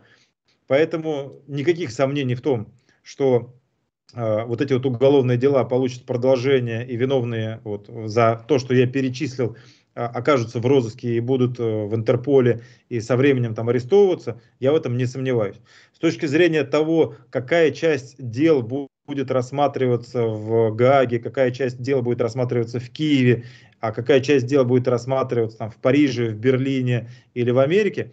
Поэтому никаких сомнений в том, что э, вот эти вот уголовные дела получат продолжение и виновные вот за то, что я перечислил, э, окажутся в розыске и будут э, в Интерполе и со временем там арестовываться, я в этом не сомневаюсь. С точки зрения того, какая часть дел будет рассматриваться в Гааге, какая часть дел будет рассматриваться в Киеве, а какая часть дел будет рассматриваться там в Париже, в Берлине или в Америке,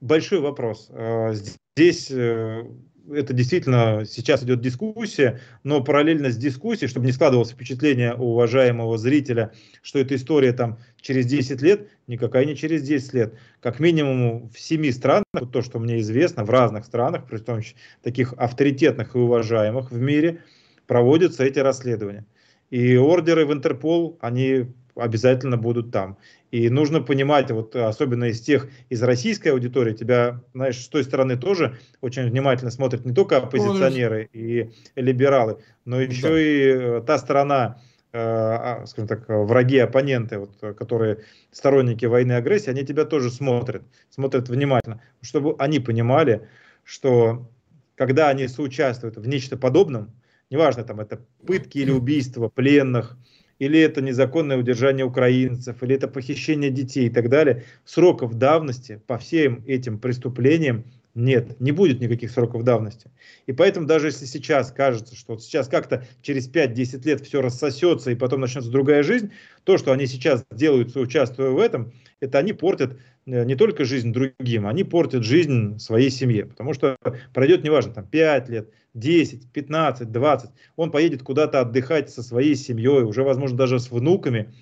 большой вопрос. Э, здесь э, это действительно сейчас идет дискуссия, но параллельно с дискуссией, чтобы не складывалось впечатление у уважаемого зрителя, что эта история там через 10 лет, никакая не через 10 лет. Как минимум в семи странах, то, что мне известно, в разных странах, при том таких авторитетных и уважаемых в мире, проводятся эти расследования. И ордеры в Интерпол, они обязательно будут там. И нужно понимать, вот особенно из тех, из российской аудитории, тебя, знаешь, с той стороны тоже очень внимательно смотрят не только оппозиционеры и либералы, но еще да. и э, та сторона, э, а, скажем так, враги, оппоненты, вот, которые сторонники войны и агрессии, они тебя тоже смотрят, смотрят внимательно, чтобы они понимали, что когда они соучаствуют в нечто подобном, неважно, там это пытки или убийства пленных, или это незаконное удержание украинцев, или это похищение детей и так далее, сроков давности по всем этим преступлениям Нет, не будет никаких сроков давности. И поэтому даже если сейчас кажется, что вот сейчас как-то через 5-10 лет все рассосется и потом начнется другая жизнь, то, что они сейчас делают, участвуя в этом, это они портят не только жизнь другим, они портят жизнь своей семье. Потому что пройдет, неважно, там 5 лет, 10, 15, 20, он поедет куда-то отдыхать со своей семьей, уже, возможно, даже с внуками,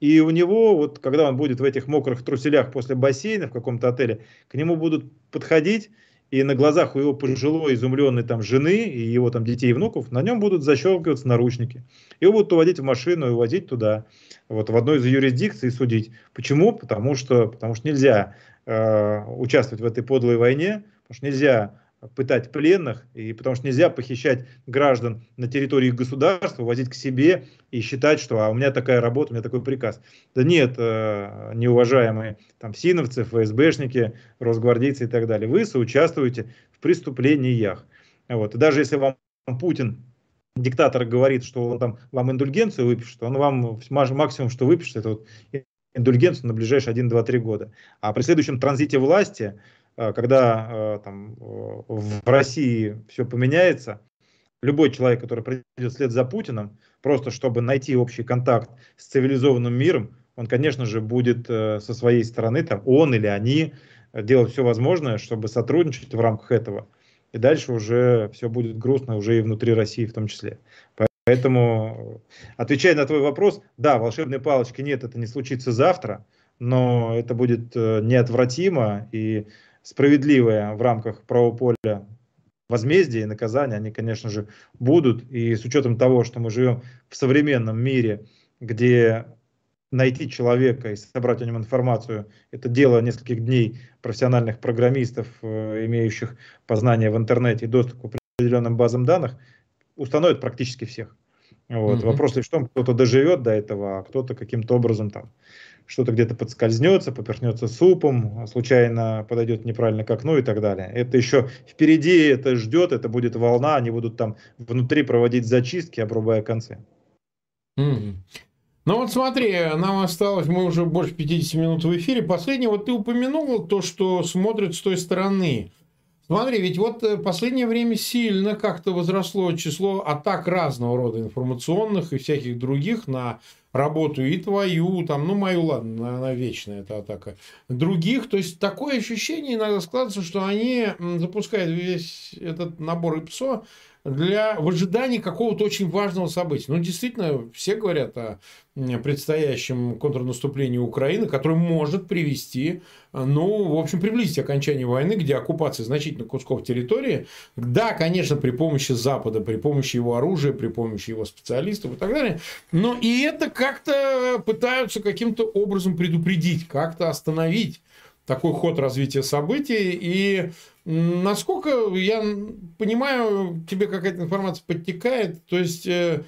и у него, вот когда он будет в этих мокрых труселях после бассейна в каком-то отеле, к нему будут подходить, и на глазах у его пожилой, изумленной там жены и его там детей и внуков, на нем будут защелкиваться наручники. Его будут уводить в машину и увозить туда, вот в одной из юрисдикций судить. Почему? Потому что, потому что нельзя э, участвовать в этой подлой войне, потому что нельзя пытать пленных, и потому что нельзя похищать граждан на территории государства, возить к себе и считать, что а у меня такая работа, у меня такой приказ. Да нет, э, неуважаемые там синовцы, ФСБшники, росгвардейцы и так далее, вы соучаствуете в преступлениях. Вот. И даже если вам Путин диктатор говорит, что он там вам индульгенцию выпишет, он вам максимум, что выпишет, это вот индульгенцию на ближайшие 1, 2, 3 года. А при следующем транзите власти когда э, там, э, в России все поменяется, любой человек, который придет вслед за Путиным, просто чтобы найти общий контакт с цивилизованным миром, он, конечно же, будет со своей стороны, там, он или они, делать все возможное, чтобы сотрудничать в рамках этого. И дальше уже все будет грустно, уже и внутри России в том числе. Поэтому, отвечая на твой вопрос, да, волшебной палочки нет, это не случится завтра, но это будет неотвратимо, и справедливые в рамках правополя возмездия и наказания, они, конечно же, будут. И с учетом того, что мы живем в современном мире, где найти человека и собрать о нем информацию, это дело нескольких дней профессиональных программистов, э, имеющих познание в интернете и доступ к определенным базам данных, установит практически всех. Вот. Mm-hmm. Вопрос лишь в том, кто-то доживет до этого, а кто-то каким-то образом там что-то где-то подскользнется, поперхнется супом, случайно подойдет неправильно к окну и так далее. Это еще впереди, это ждет, это будет волна, они будут там внутри проводить зачистки, обрубая концы. Mm-hmm. Ну вот смотри, нам осталось, мы уже больше 50 минут в эфире. Последнее, вот ты упомянул то, что смотрят с той стороны. Смотри, ведь вот в э, последнее время сильно как-то возросло число атак разного рода информационных и всяких других на работу и твою, там, ну, мою, ладно, она вечная эта атака, других. То есть, такое ощущение иногда складывается, что они запускают весь этот набор ИПСО для, в ожидании какого-то очень важного события. Ну, действительно, все говорят о предстоящем контрнаступлении Украины, которое может привести, ну, в общем, приблизить окончание войны, где оккупация значительных кусков территории, да, конечно, при помощи Запада, при помощи его оружия, при помощи его специалистов и так далее, но и это как-то пытаются каким-то образом предупредить, как-то остановить такой ход развития событий. И насколько я понимаю, тебе какая-то информация подтекает, то есть э,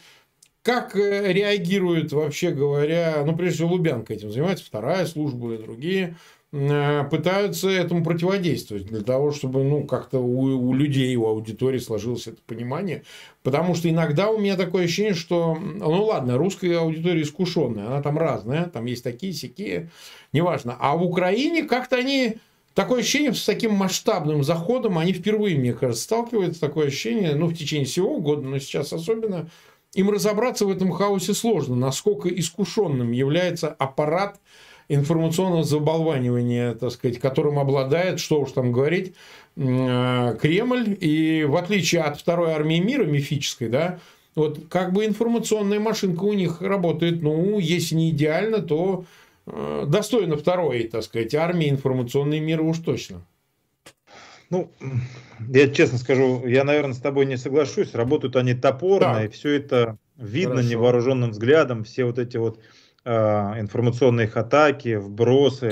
как э, реагирует, вообще говоря, ну, прежде всего, Лубянка этим занимается, вторая служба и другие, пытаются этому противодействовать для того, чтобы ну, как-то у, у людей, у аудитории сложилось это понимание. Потому что иногда у меня такое ощущение, что, ну ладно, русская аудитория искушенная, она там разная, там есть такие, сякие, неважно. А в Украине как-то они Такое ощущение, с таким масштабным заходом они впервые, мне кажется, сталкиваются. Такое ощущение, ну, в течение всего года, но сейчас особенно, им разобраться в этом хаосе сложно. Насколько искушенным является аппарат информационного заболванивания, так сказать, которым обладает, что уж там говорить, э, Кремль. И в отличие от второй армии мира мифической, да, вот как бы информационная машинка у них работает, ну, если не идеально, то Э, достойно второй, так сказать, армии информационной мира уж точно. Ну, я честно скажу, я, наверное, с тобой не соглашусь. Работают они топорно, да. и все это видно Хорошо. невооруженным взглядом. Все вот эти вот э, информационные их атаки, вбросы.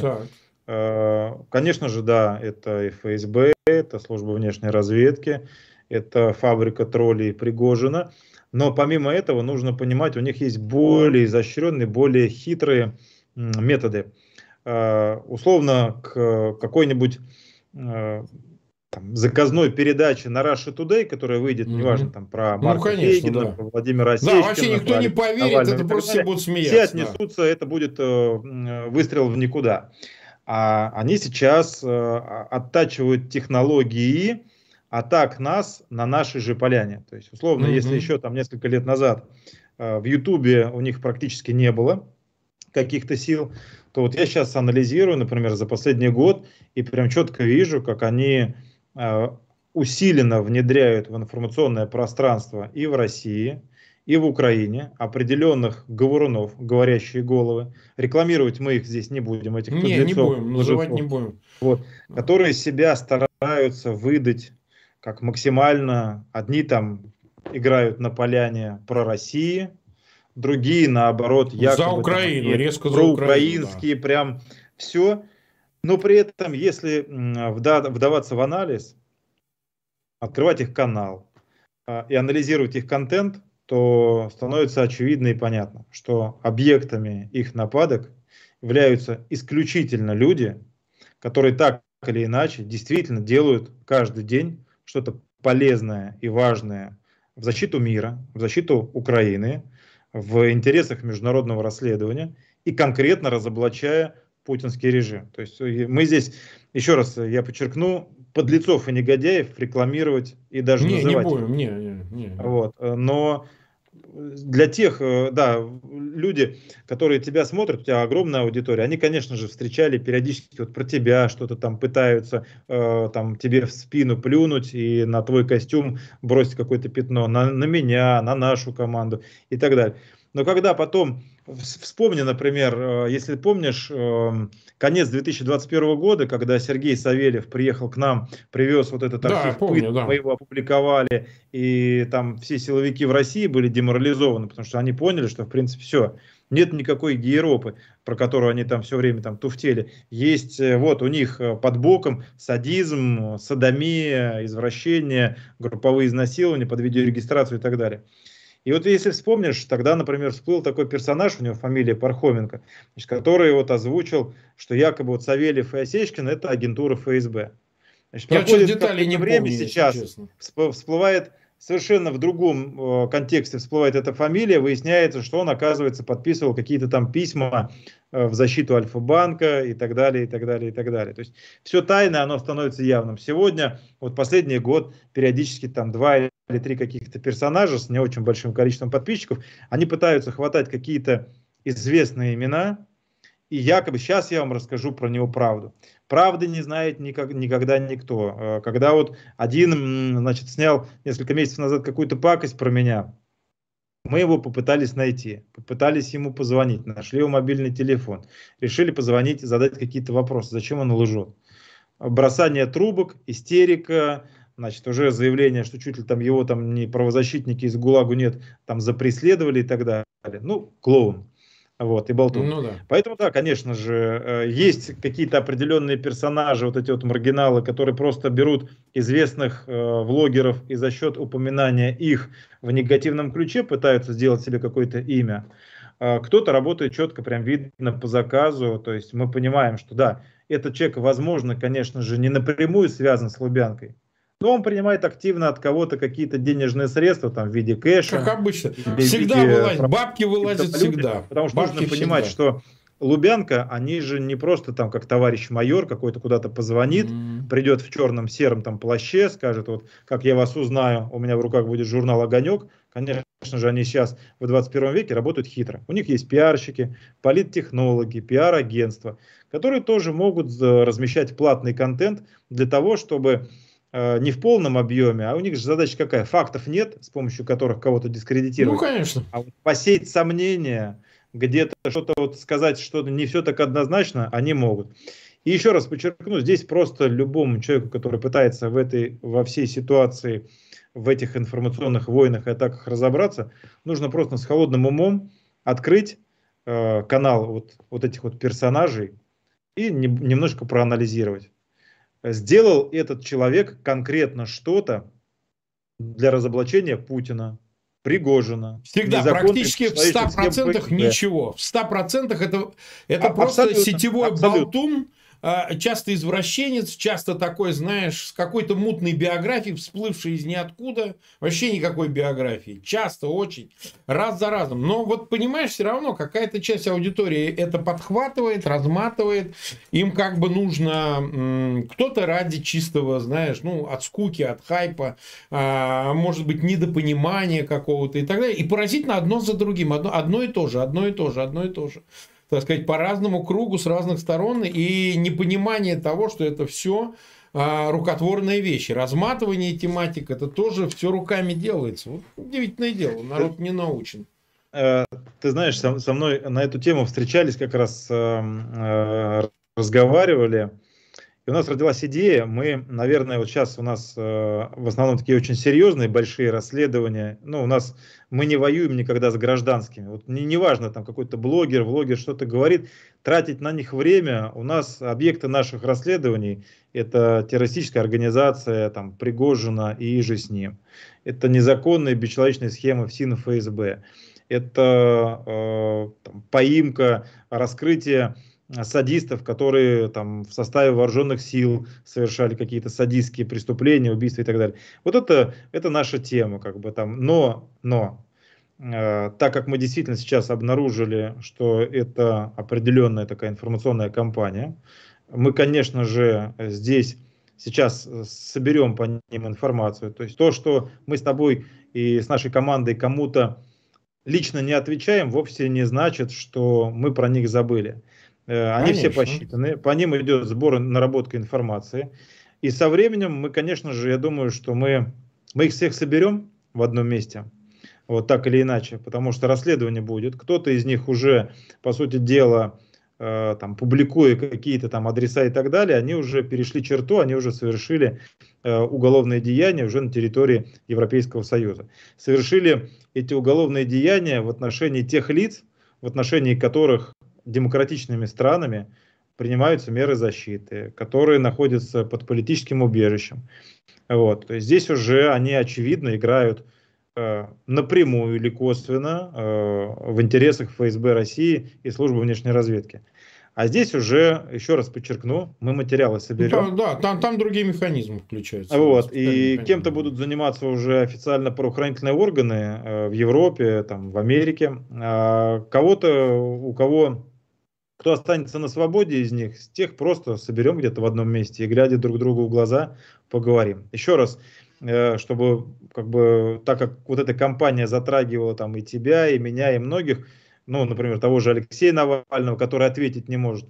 Э, конечно же, да, это и ФСБ, это служба внешней разведки, это фабрика троллей Пригожина. Но помимо этого нужно понимать, у них есть более изощренные, более хитрые методы. А, условно, к какой-нибудь там, заказной передаче на Russia Today, которая выйдет, mm-hmm. неважно, там, про ну, Марка ну, конечно, Фейгина, да. про Владимира Осечкина. Да, вообще никто не поверит, Навального, это просто все будут смеяться. Все отнесутся, да. это будет э, выстрел в никуда. А они сейчас э, оттачивают технологии атак нас на нашей же поляне. То есть, условно, mm-hmm. если еще там несколько лет назад э, в Ютубе у них практически не было каких-то сил, то вот я сейчас анализирую, например, за последний год и прям четко вижу, как они усиленно внедряют в информационное пространство и в России, и в Украине определенных говорунов, говорящие головы. Рекламировать мы их здесь не будем, этих не, не будем, называть не будем. Вот, которые себя стараются выдать как максимально. Одни там играют на поляне про России, другие наоборот якобы за Украину, там, резко за украинские, да. прям все. Но при этом, если вдаваться в анализ, открывать их канал а, и анализировать их контент, то становится очевидно и понятно, что объектами их нападок являются исключительно люди, которые так или иначе действительно делают каждый день что-то полезное и важное в защиту мира, в защиту Украины, в интересах международного расследования и конкретно разоблачая путинский режим. То есть э, мы здесь, еще раз я подчеркну, подлецов и негодяев рекламировать и даже не, называть. Не будем, не, не, не. Вот. Э, но для тех, э, да, люди, которые тебя смотрят, у тебя огромная аудитория, они, конечно же, встречали периодически вот про тебя что-то там пытаются э, там тебе в спину плюнуть и на твой костюм бросить какое-то пятно, на, на меня, на нашу команду и так далее. Но когда потом, вспомни, например, э, если помнишь, эм, конец 2021 года, когда Сергей Савельев приехал к нам, привез вот этот архив да, помню, пыт, да. мы его опубликовали, и там все силовики в России были деморализованы, потому что они поняли, что в принципе все, нет никакой Гейропы, про которую они там все время там туфтели. Есть э, вот у них э, под боком садизм, садомия, извращение, групповые изнасилования под видеорегистрацию и так далее. И вот если вспомнишь, тогда, например, всплыл такой персонаж, у него фамилия Пархоменко, значит, который вот озвучил, что якобы вот Савельев и Осечкин это агентура ФСБ. Значит, Я проходит деталей не время помню, сейчас, всплывает совершенно в другом э, контексте всплывает эта фамилия, выясняется, что он, оказывается, подписывал какие-то там письма э, в защиту Альфа-банка и так далее, и так далее, и так далее. То есть все тайное, оно становится явным. Сегодня, вот последний год, периодически там два или три каких-то персонажа с не очень большим количеством подписчиков, они пытаются хватать какие-то известные имена, и якобы сейчас я вам расскажу про него правду. Правды не знает никак, никогда никто. Э, когда вот один, значит, снял несколько месяцев назад какую-то пакость про меня, мы его попытались найти, попытались ему позвонить, нашли его мобильный телефон, решили позвонить и задать какие-то вопросы, зачем он лжет. Бросание трубок, истерика, значит, уже заявление, что чуть ли там его там не правозащитники из ГУЛАГу нет, там запреследовали и так далее. Ну, клоун вот, и болтун. Ну, да. Поэтому, да, конечно же, э, есть какие-то определенные персонажи, вот эти вот маргиналы, которые просто берут известных э, влогеров и за счет упоминания их в негативном ключе пытаются сделать себе какое-то имя. Э, кто-то работает четко, прям видно по заказу, то есть мы понимаем, что да, этот человек, возможно, конечно же, не напрямую связан с Лубянкой, но он принимает активно от кого-то какие-то денежные средства там в виде кэша. Как обычно. Всегда виде, вылазят. Бабки вылазят всегда. Потому что Бабки нужно понимать, всегда. что Лубянка, они же не просто там как товарищ майор какой-то куда-то позвонит, mm-hmm. придет в черном сером там плаще, скажет, вот как я вас узнаю, у меня в руках будет журнал «Огонек». Конечно же, они сейчас в 21 веке работают хитро. У них есть пиарщики, политтехнологи, пиар-агентства, которые тоже могут размещать платный контент для того, чтобы Э, не в полном объеме, а у них же задача какая? Фактов нет, с помощью которых кого-то дискредитировать. Ну, конечно. А вот посеять сомнения, где-то что-то вот сказать, что не все так однозначно, они могут. И еще раз подчеркну, здесь просто любому человеку, который пытается в этой, во всей ситуации, в этих информационных войнах и атаках разобраться, нужно просто с холодным умом открыть э, канал вот, вот этих вот персонажей и не, немножко проанализировать сделал этот человек конкретно что-то для разоблачения Путина, Пригожина. Всегда, практически в 100% ничего. В 100% это, это просто сетевой абсолютно. болтун, а, часто извращенец, часто такой, знаешь, с какой-то мутной биографией, всплывший из ниоткуда, вообще никакой биографии, часто очень, раз за разом. Но вот понимаешь, все равно какая-то часть аудитории это подхватывает, разматывает, им как бы нужно кто-то ради чистого, знаешь, ну, от скуки, от хайпа, а, может быть, недопонимания какого-то и так далее. И поразительно одно за другим, одно, одно и то же, одно и то же, одно и то же так сказать, по разному кругу, с разных сторон, и непонимание того, что это все а, рукотворные вещи. Разматывание тематик, это тоже все руками делается. Вот удивительное дело, народ не научен. Э, ты знаешь, со, мной на эту тему встречались, как раз э, э, разговаривали. И у нас родилась идея, мы, наверное, вот сейчас у нас в основном такие очень серьезные, большие расследования. Ну, у нас мы не воюем никогда с гражданскими. Вот не, не важно, там какой-то блогер, влогер что-то говорит, тратить на них время. У нас объекты наших расследований это террористическая организация, там, Пригожина и же с ним. Это незаконные бесчеловечные схемы в СИН ФСБ. Это э, там, поимка, раскрытие садистов, которые там в составе вооруженных сил совершали какие-то садистские преступления, убийства и так далее. Вот это, это наша тема, как бы там. Но, но, э, так как мы действительно сейчас обнаружили, что это определенная такая информационная кампания, мы, конечно же, здесь сейчас соберем по ним информацию. То есть то, что мы с тобой и с нашей командой кому-то лично не отвечаем, вовсе не значит, что мы про них забыли. Э, они Конечно. все посчитаны, по ним идет сбор и наработка информации. И со временем мы, конечно же, я думаю, что мы, мы их всех соберем в одном месте, вот так или иначе, потому что расследование будет. Кто-то из них уже, по сути дела, э, там, публикуя какие-то там адреса и так далее, они уже перешли черту, они уже совершили э, уголовные деяния уже на территории Европейского Союза. Совершили эти уголовные деяния в отношении тех лиц, в отношении которых демократичными странами принимаются меры защиты, которые находятся под политическим убежищем. Вот. То есть здесь уже они очевидно играют э, напрямую или косвенно э, в интересах ФСБ России и службы внешней разведки. А здесь уже, еще раз подчеркну, мы материалы соберем. Да, да там, там другие механизмы включаются. Вот, и кем-то будут заниматься уже официально правоохранительные органы э, в Европе, там, в Америке. А кого-то, у кого кто останется на свободе из них, с тех просто соберем где-то в одном месте и, глядя друг другу в глаза, поговорим. Еще раз, э, чтобы, как бы, так как вот эта компания затрагивала там и тебя, и меня, и многих, ну, например, того же Алексея Навального, который ответить не может.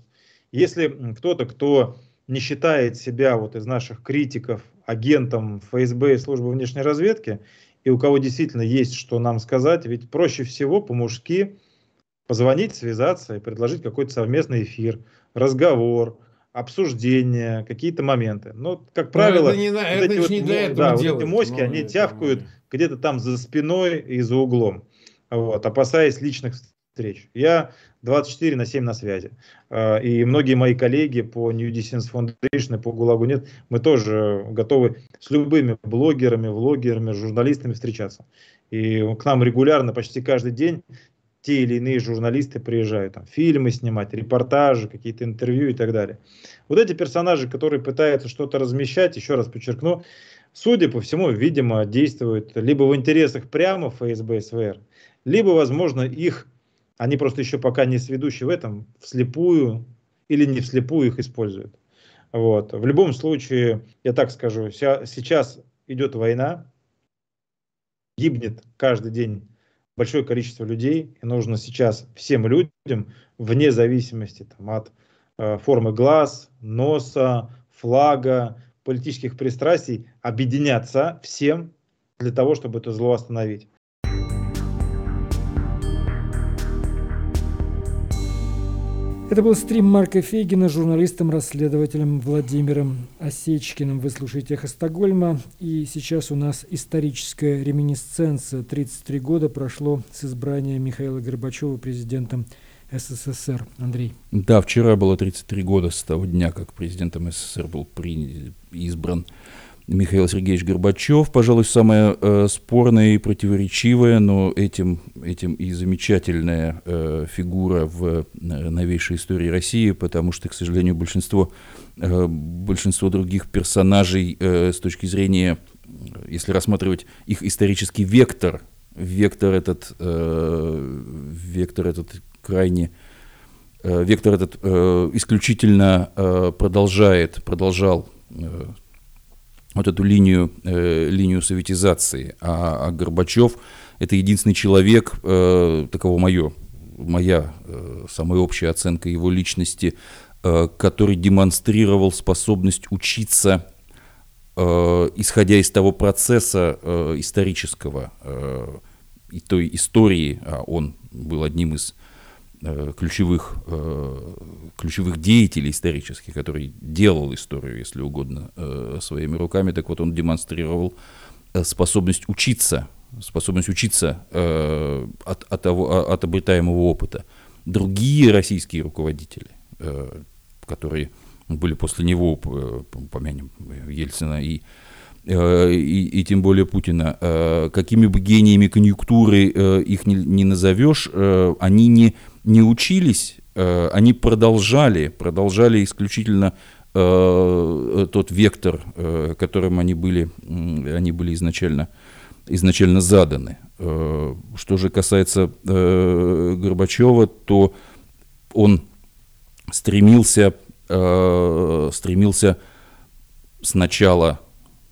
Если кто-то, кто не считает себя вот из наших критиков агентом ФСБ и службы внешней разведки, и у кого действительно есть что нам сказать, ведь проще всего по-мужски позвонить, связаться и предложить какой-то совместный эфир, разговор, обсуждение, какие-то моменты. Но, как правило, это не, вот это эти, вот, не для этого да, вот эти моськи, они тявкают где-то там за спиной и за углом, вот, опасаясь личных встреч. Я 24 на 7 на связи. А, и многие мои коллеги по New Distance Foundation и по ГУЛАГу нет, мы тоже готовы с любыми блогерами, влогерами, журналистами встречаться. И к нам регулярно, почти каждый день те или иные журналисты приезжают, там, фильмы снимать, репортажи, какие-то интервью и так далее. Вот эти персонажи, которые пытаются что-то размещать, еще раз подчеркну, судя по всему, видимо, действуют либо в интересах прямо ФСБ, СВР, либо, возможно, их, они просто еще пока не сведущие в этом, вслепую или не вслепую их используют. Вот. В любом случае, я так скажу, сейчас идет война, гибнет каждый день большое количество людей, и нужно сейчас всем людям, вне зависимости там, от э, формы глаз, носа, флага, политических пристрастий, объединяться всем для того, чтобы это зло остановить. Это был стрим Марка Фейгина, журналистом-расследователем Владимиром Осечкиным. Вы слушаете «Эхо Стокгольма». И сейчас у нас историческая реминисценция. 33 года прошло с избрания Михаила Горбачева президентом СССР. Андрей. Да, вчера было 33 года с того дня, как президентом СССР был при... избран Михаил Сергеевич Горбачев, пожалуй, самая э, спорная и противоречивая, но этим, этим и замечательная э, фигура в э, новейшей истории России, потому что, к сожалению, большинство, э, большинство других персонажей э, с точки зрения, если рассматривать их исторический вектор, вектор этот, э, вектор этот крайне э, вектор этот э, исключительно э, продолжает, продолжал э, вот эту линию, э, линию советизации. А, а Горбачев – это единственный человек, э, таково мое, моя э, самая общая оценка его личности, э, который демонстрировал способность учиться, э, исходя из того процесса э, исторического, э, и той истории, а он был одним из ключевых, э, ключевых деятелей исторических, который делал историю, если угодно, э, своими руками, так вот он демонстрировал способность учиться, способность учиться от, от, того, от обретаемого опыта. Другие российские руководители, которые были после него, помянем Ельцина и и, и тем более Путина, какими бы гениями конъюнктуры их не, не назовешь, они не не учились, э, они продолжали, продолжали исключительно э, тот вектор, э, которым они были, они были изначально, изначально заданы. Что же касается Горбачева, то он стремился, стремился сначала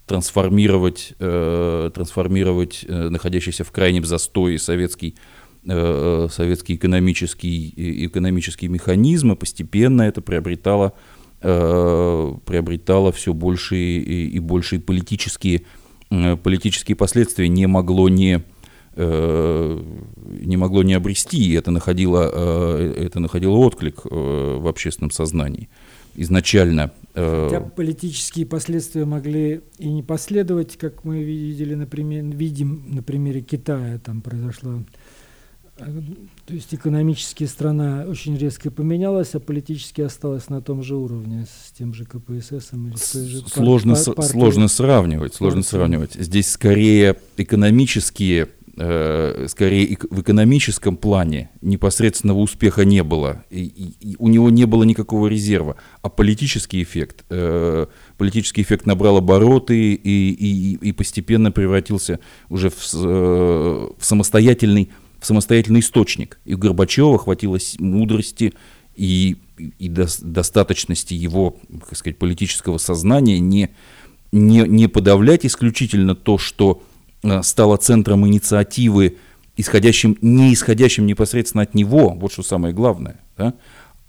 трансформировать, трансформировать находящийся в крайнем застое советский Э, советские экономические, экономические механизмы, постепенно это приобретало, э, приобретало все большие и большие политические, политические последствия, не могло не, э, не могло не обрести, и это находило, это находило отклик в общественном сознании изначально. Хотя политические последствия могли и не последовать, как мы видели, например, видим на примере Китая, там произошла то есть экономически страна очень резко поменялась, а политически осталась на том же уровне с тем же КПСС или с той же сложно, пар- пар- сложно сравнивать, сложно сравнивать. Здесь скорее экономические, э, скорее в экономическом плане непосредственного успеха не было, и, и, у него не было никакого резерва, а политический эффект, э, политический эффект набрал обороты и, и, и постепенно превратился уже в, э, в самостоятельный самостоятельный источник. И у Горбачева хватило мудрости и, и до, достаточности его, как сказать, политического сознания не, не, не подавлять исключительно то, что э, стало центром инициативы, исходящим, не исходящим непосредственно от него, вот что самое главное, да,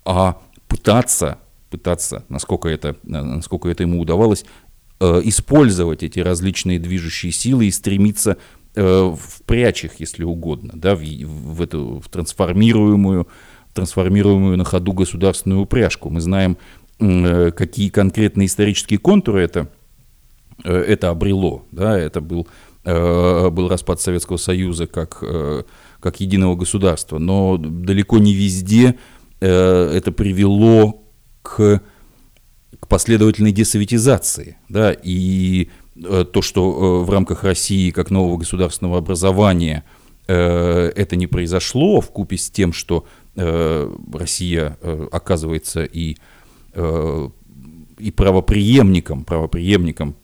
а пытаться, пытаться, насколько это, насколько это ему удавалось, э, использовать эти различные движущие силы и стремиться э, впрячь их, если угодно, да, в, в эту в трансформируемую, трансформируемую на ходу государственную упряжку. Мы знаем, э, какие конкретные исторические контуры это, э, это обрело. Да, это был, э, был распад Советского Союза как, э, как единого государства, но далеко не везде э, это привело к, к последовательной десоветизации. Да, и Э, то, что э, в рамках России как нового государственного образования э, это не произошло, в купе с тем, что Россия оказывается и, и правоприемником, правоприемником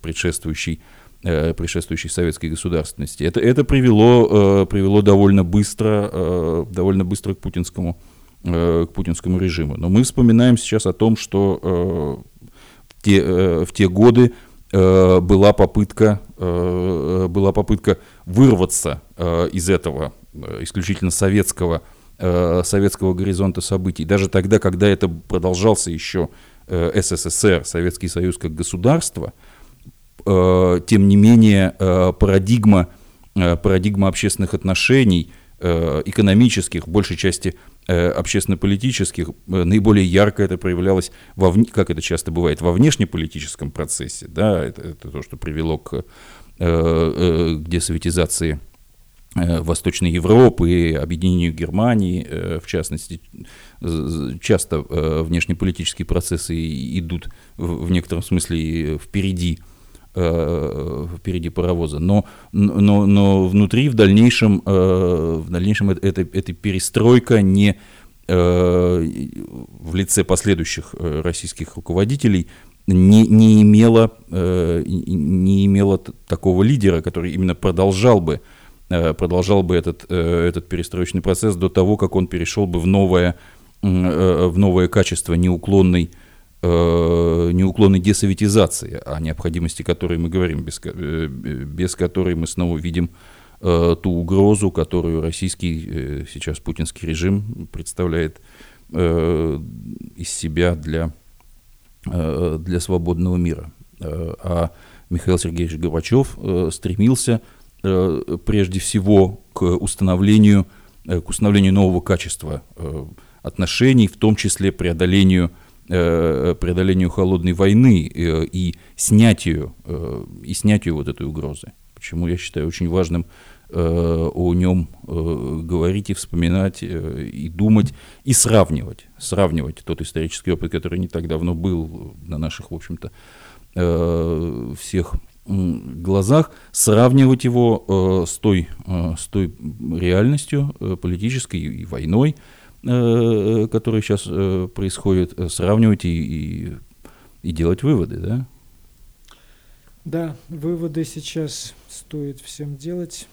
предшествующей, предшествующей советской государственности. Это, это привело, привело довольно быстро, довольно быстро к путинскому, к путинскому режиму. Но мы вспоминаем сейчас о том, что в те, в те годы Э, была попытка, э, была попытка вырваться э, из этого исключительно советского, советского горизонта событий. Даже тогда, когда это продолжался еще СССР, Советский Союз как государство, тем не менее парадигма, парадигма общественных отношений, экономических, в большей части Э, общественно-политических, э, наиболее ярко это проявлялось, во, как это часто бывает, во внешнеполитическом процессе. Да, это, это то, что привело к, э, к десоветизации Восточной Европы, объединению Германии, в частности, часто внешнеполитические процессы идут в некотором смысле впереди впереди паровоза. Но, но, но внутри в дальнейшем, в дальнейшем эта, эта перестройка не в лице последующих российских руководителей не, не, имела, э, не имела такого лидера, который именно продолжал бы, э, продолжал бы этот, э, этот перестроечный процесс до того, как он перешел бы в новое, в новое качество неуклонной, неуклонной десоветизации, о необходимости которой мы говорим, без, без которой мы снова видим ту угрозу, которую российский сейчас путинский режим представляет из себя для Э, для свободного мира. Э, а Михаил Сергеевич Горбачев э, стремился прежде всего к установлению, к установлению нового качества отношений, в том числе преодолению, преодолению холодной войны и снятию, и снятию вот этой угрозы. Почему я считаю очень важным Э, о нем э, говорить и вспоминать, э, и думать, и сравнивать. Сравнивать тот исторический опыт, который не так давно был на наших, в общем-то, всех глазах, сравнивать его с той, с той реальностью политической и войной, которая сейчас происходит, сравнивать и, и, и делать выводы, да? Да, выводы сейчас стоит всем делать.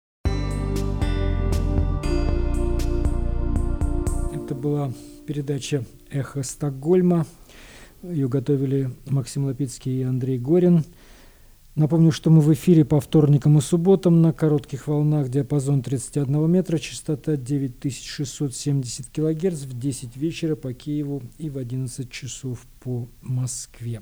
Это была передача «Эхо Стокгольма». Ее готовили Максим Лапицкий и Андрей Горин. Напомню, что мы в эфире по вторникам и субботам на коротких волнах диапазон 31 метра, частота 9670 килогерц в 10 вечера по Киеву и в 11 часов по Москве.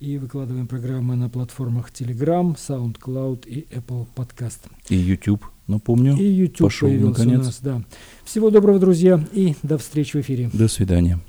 И выкладываем программы на платформах Telegram, SoundCloud и Apple Podcast. И YouTube, напомню. И YouTube пошел появился наконец. у нас, да. Всего доброго, друзья, и до встречи в эфире. До свидания.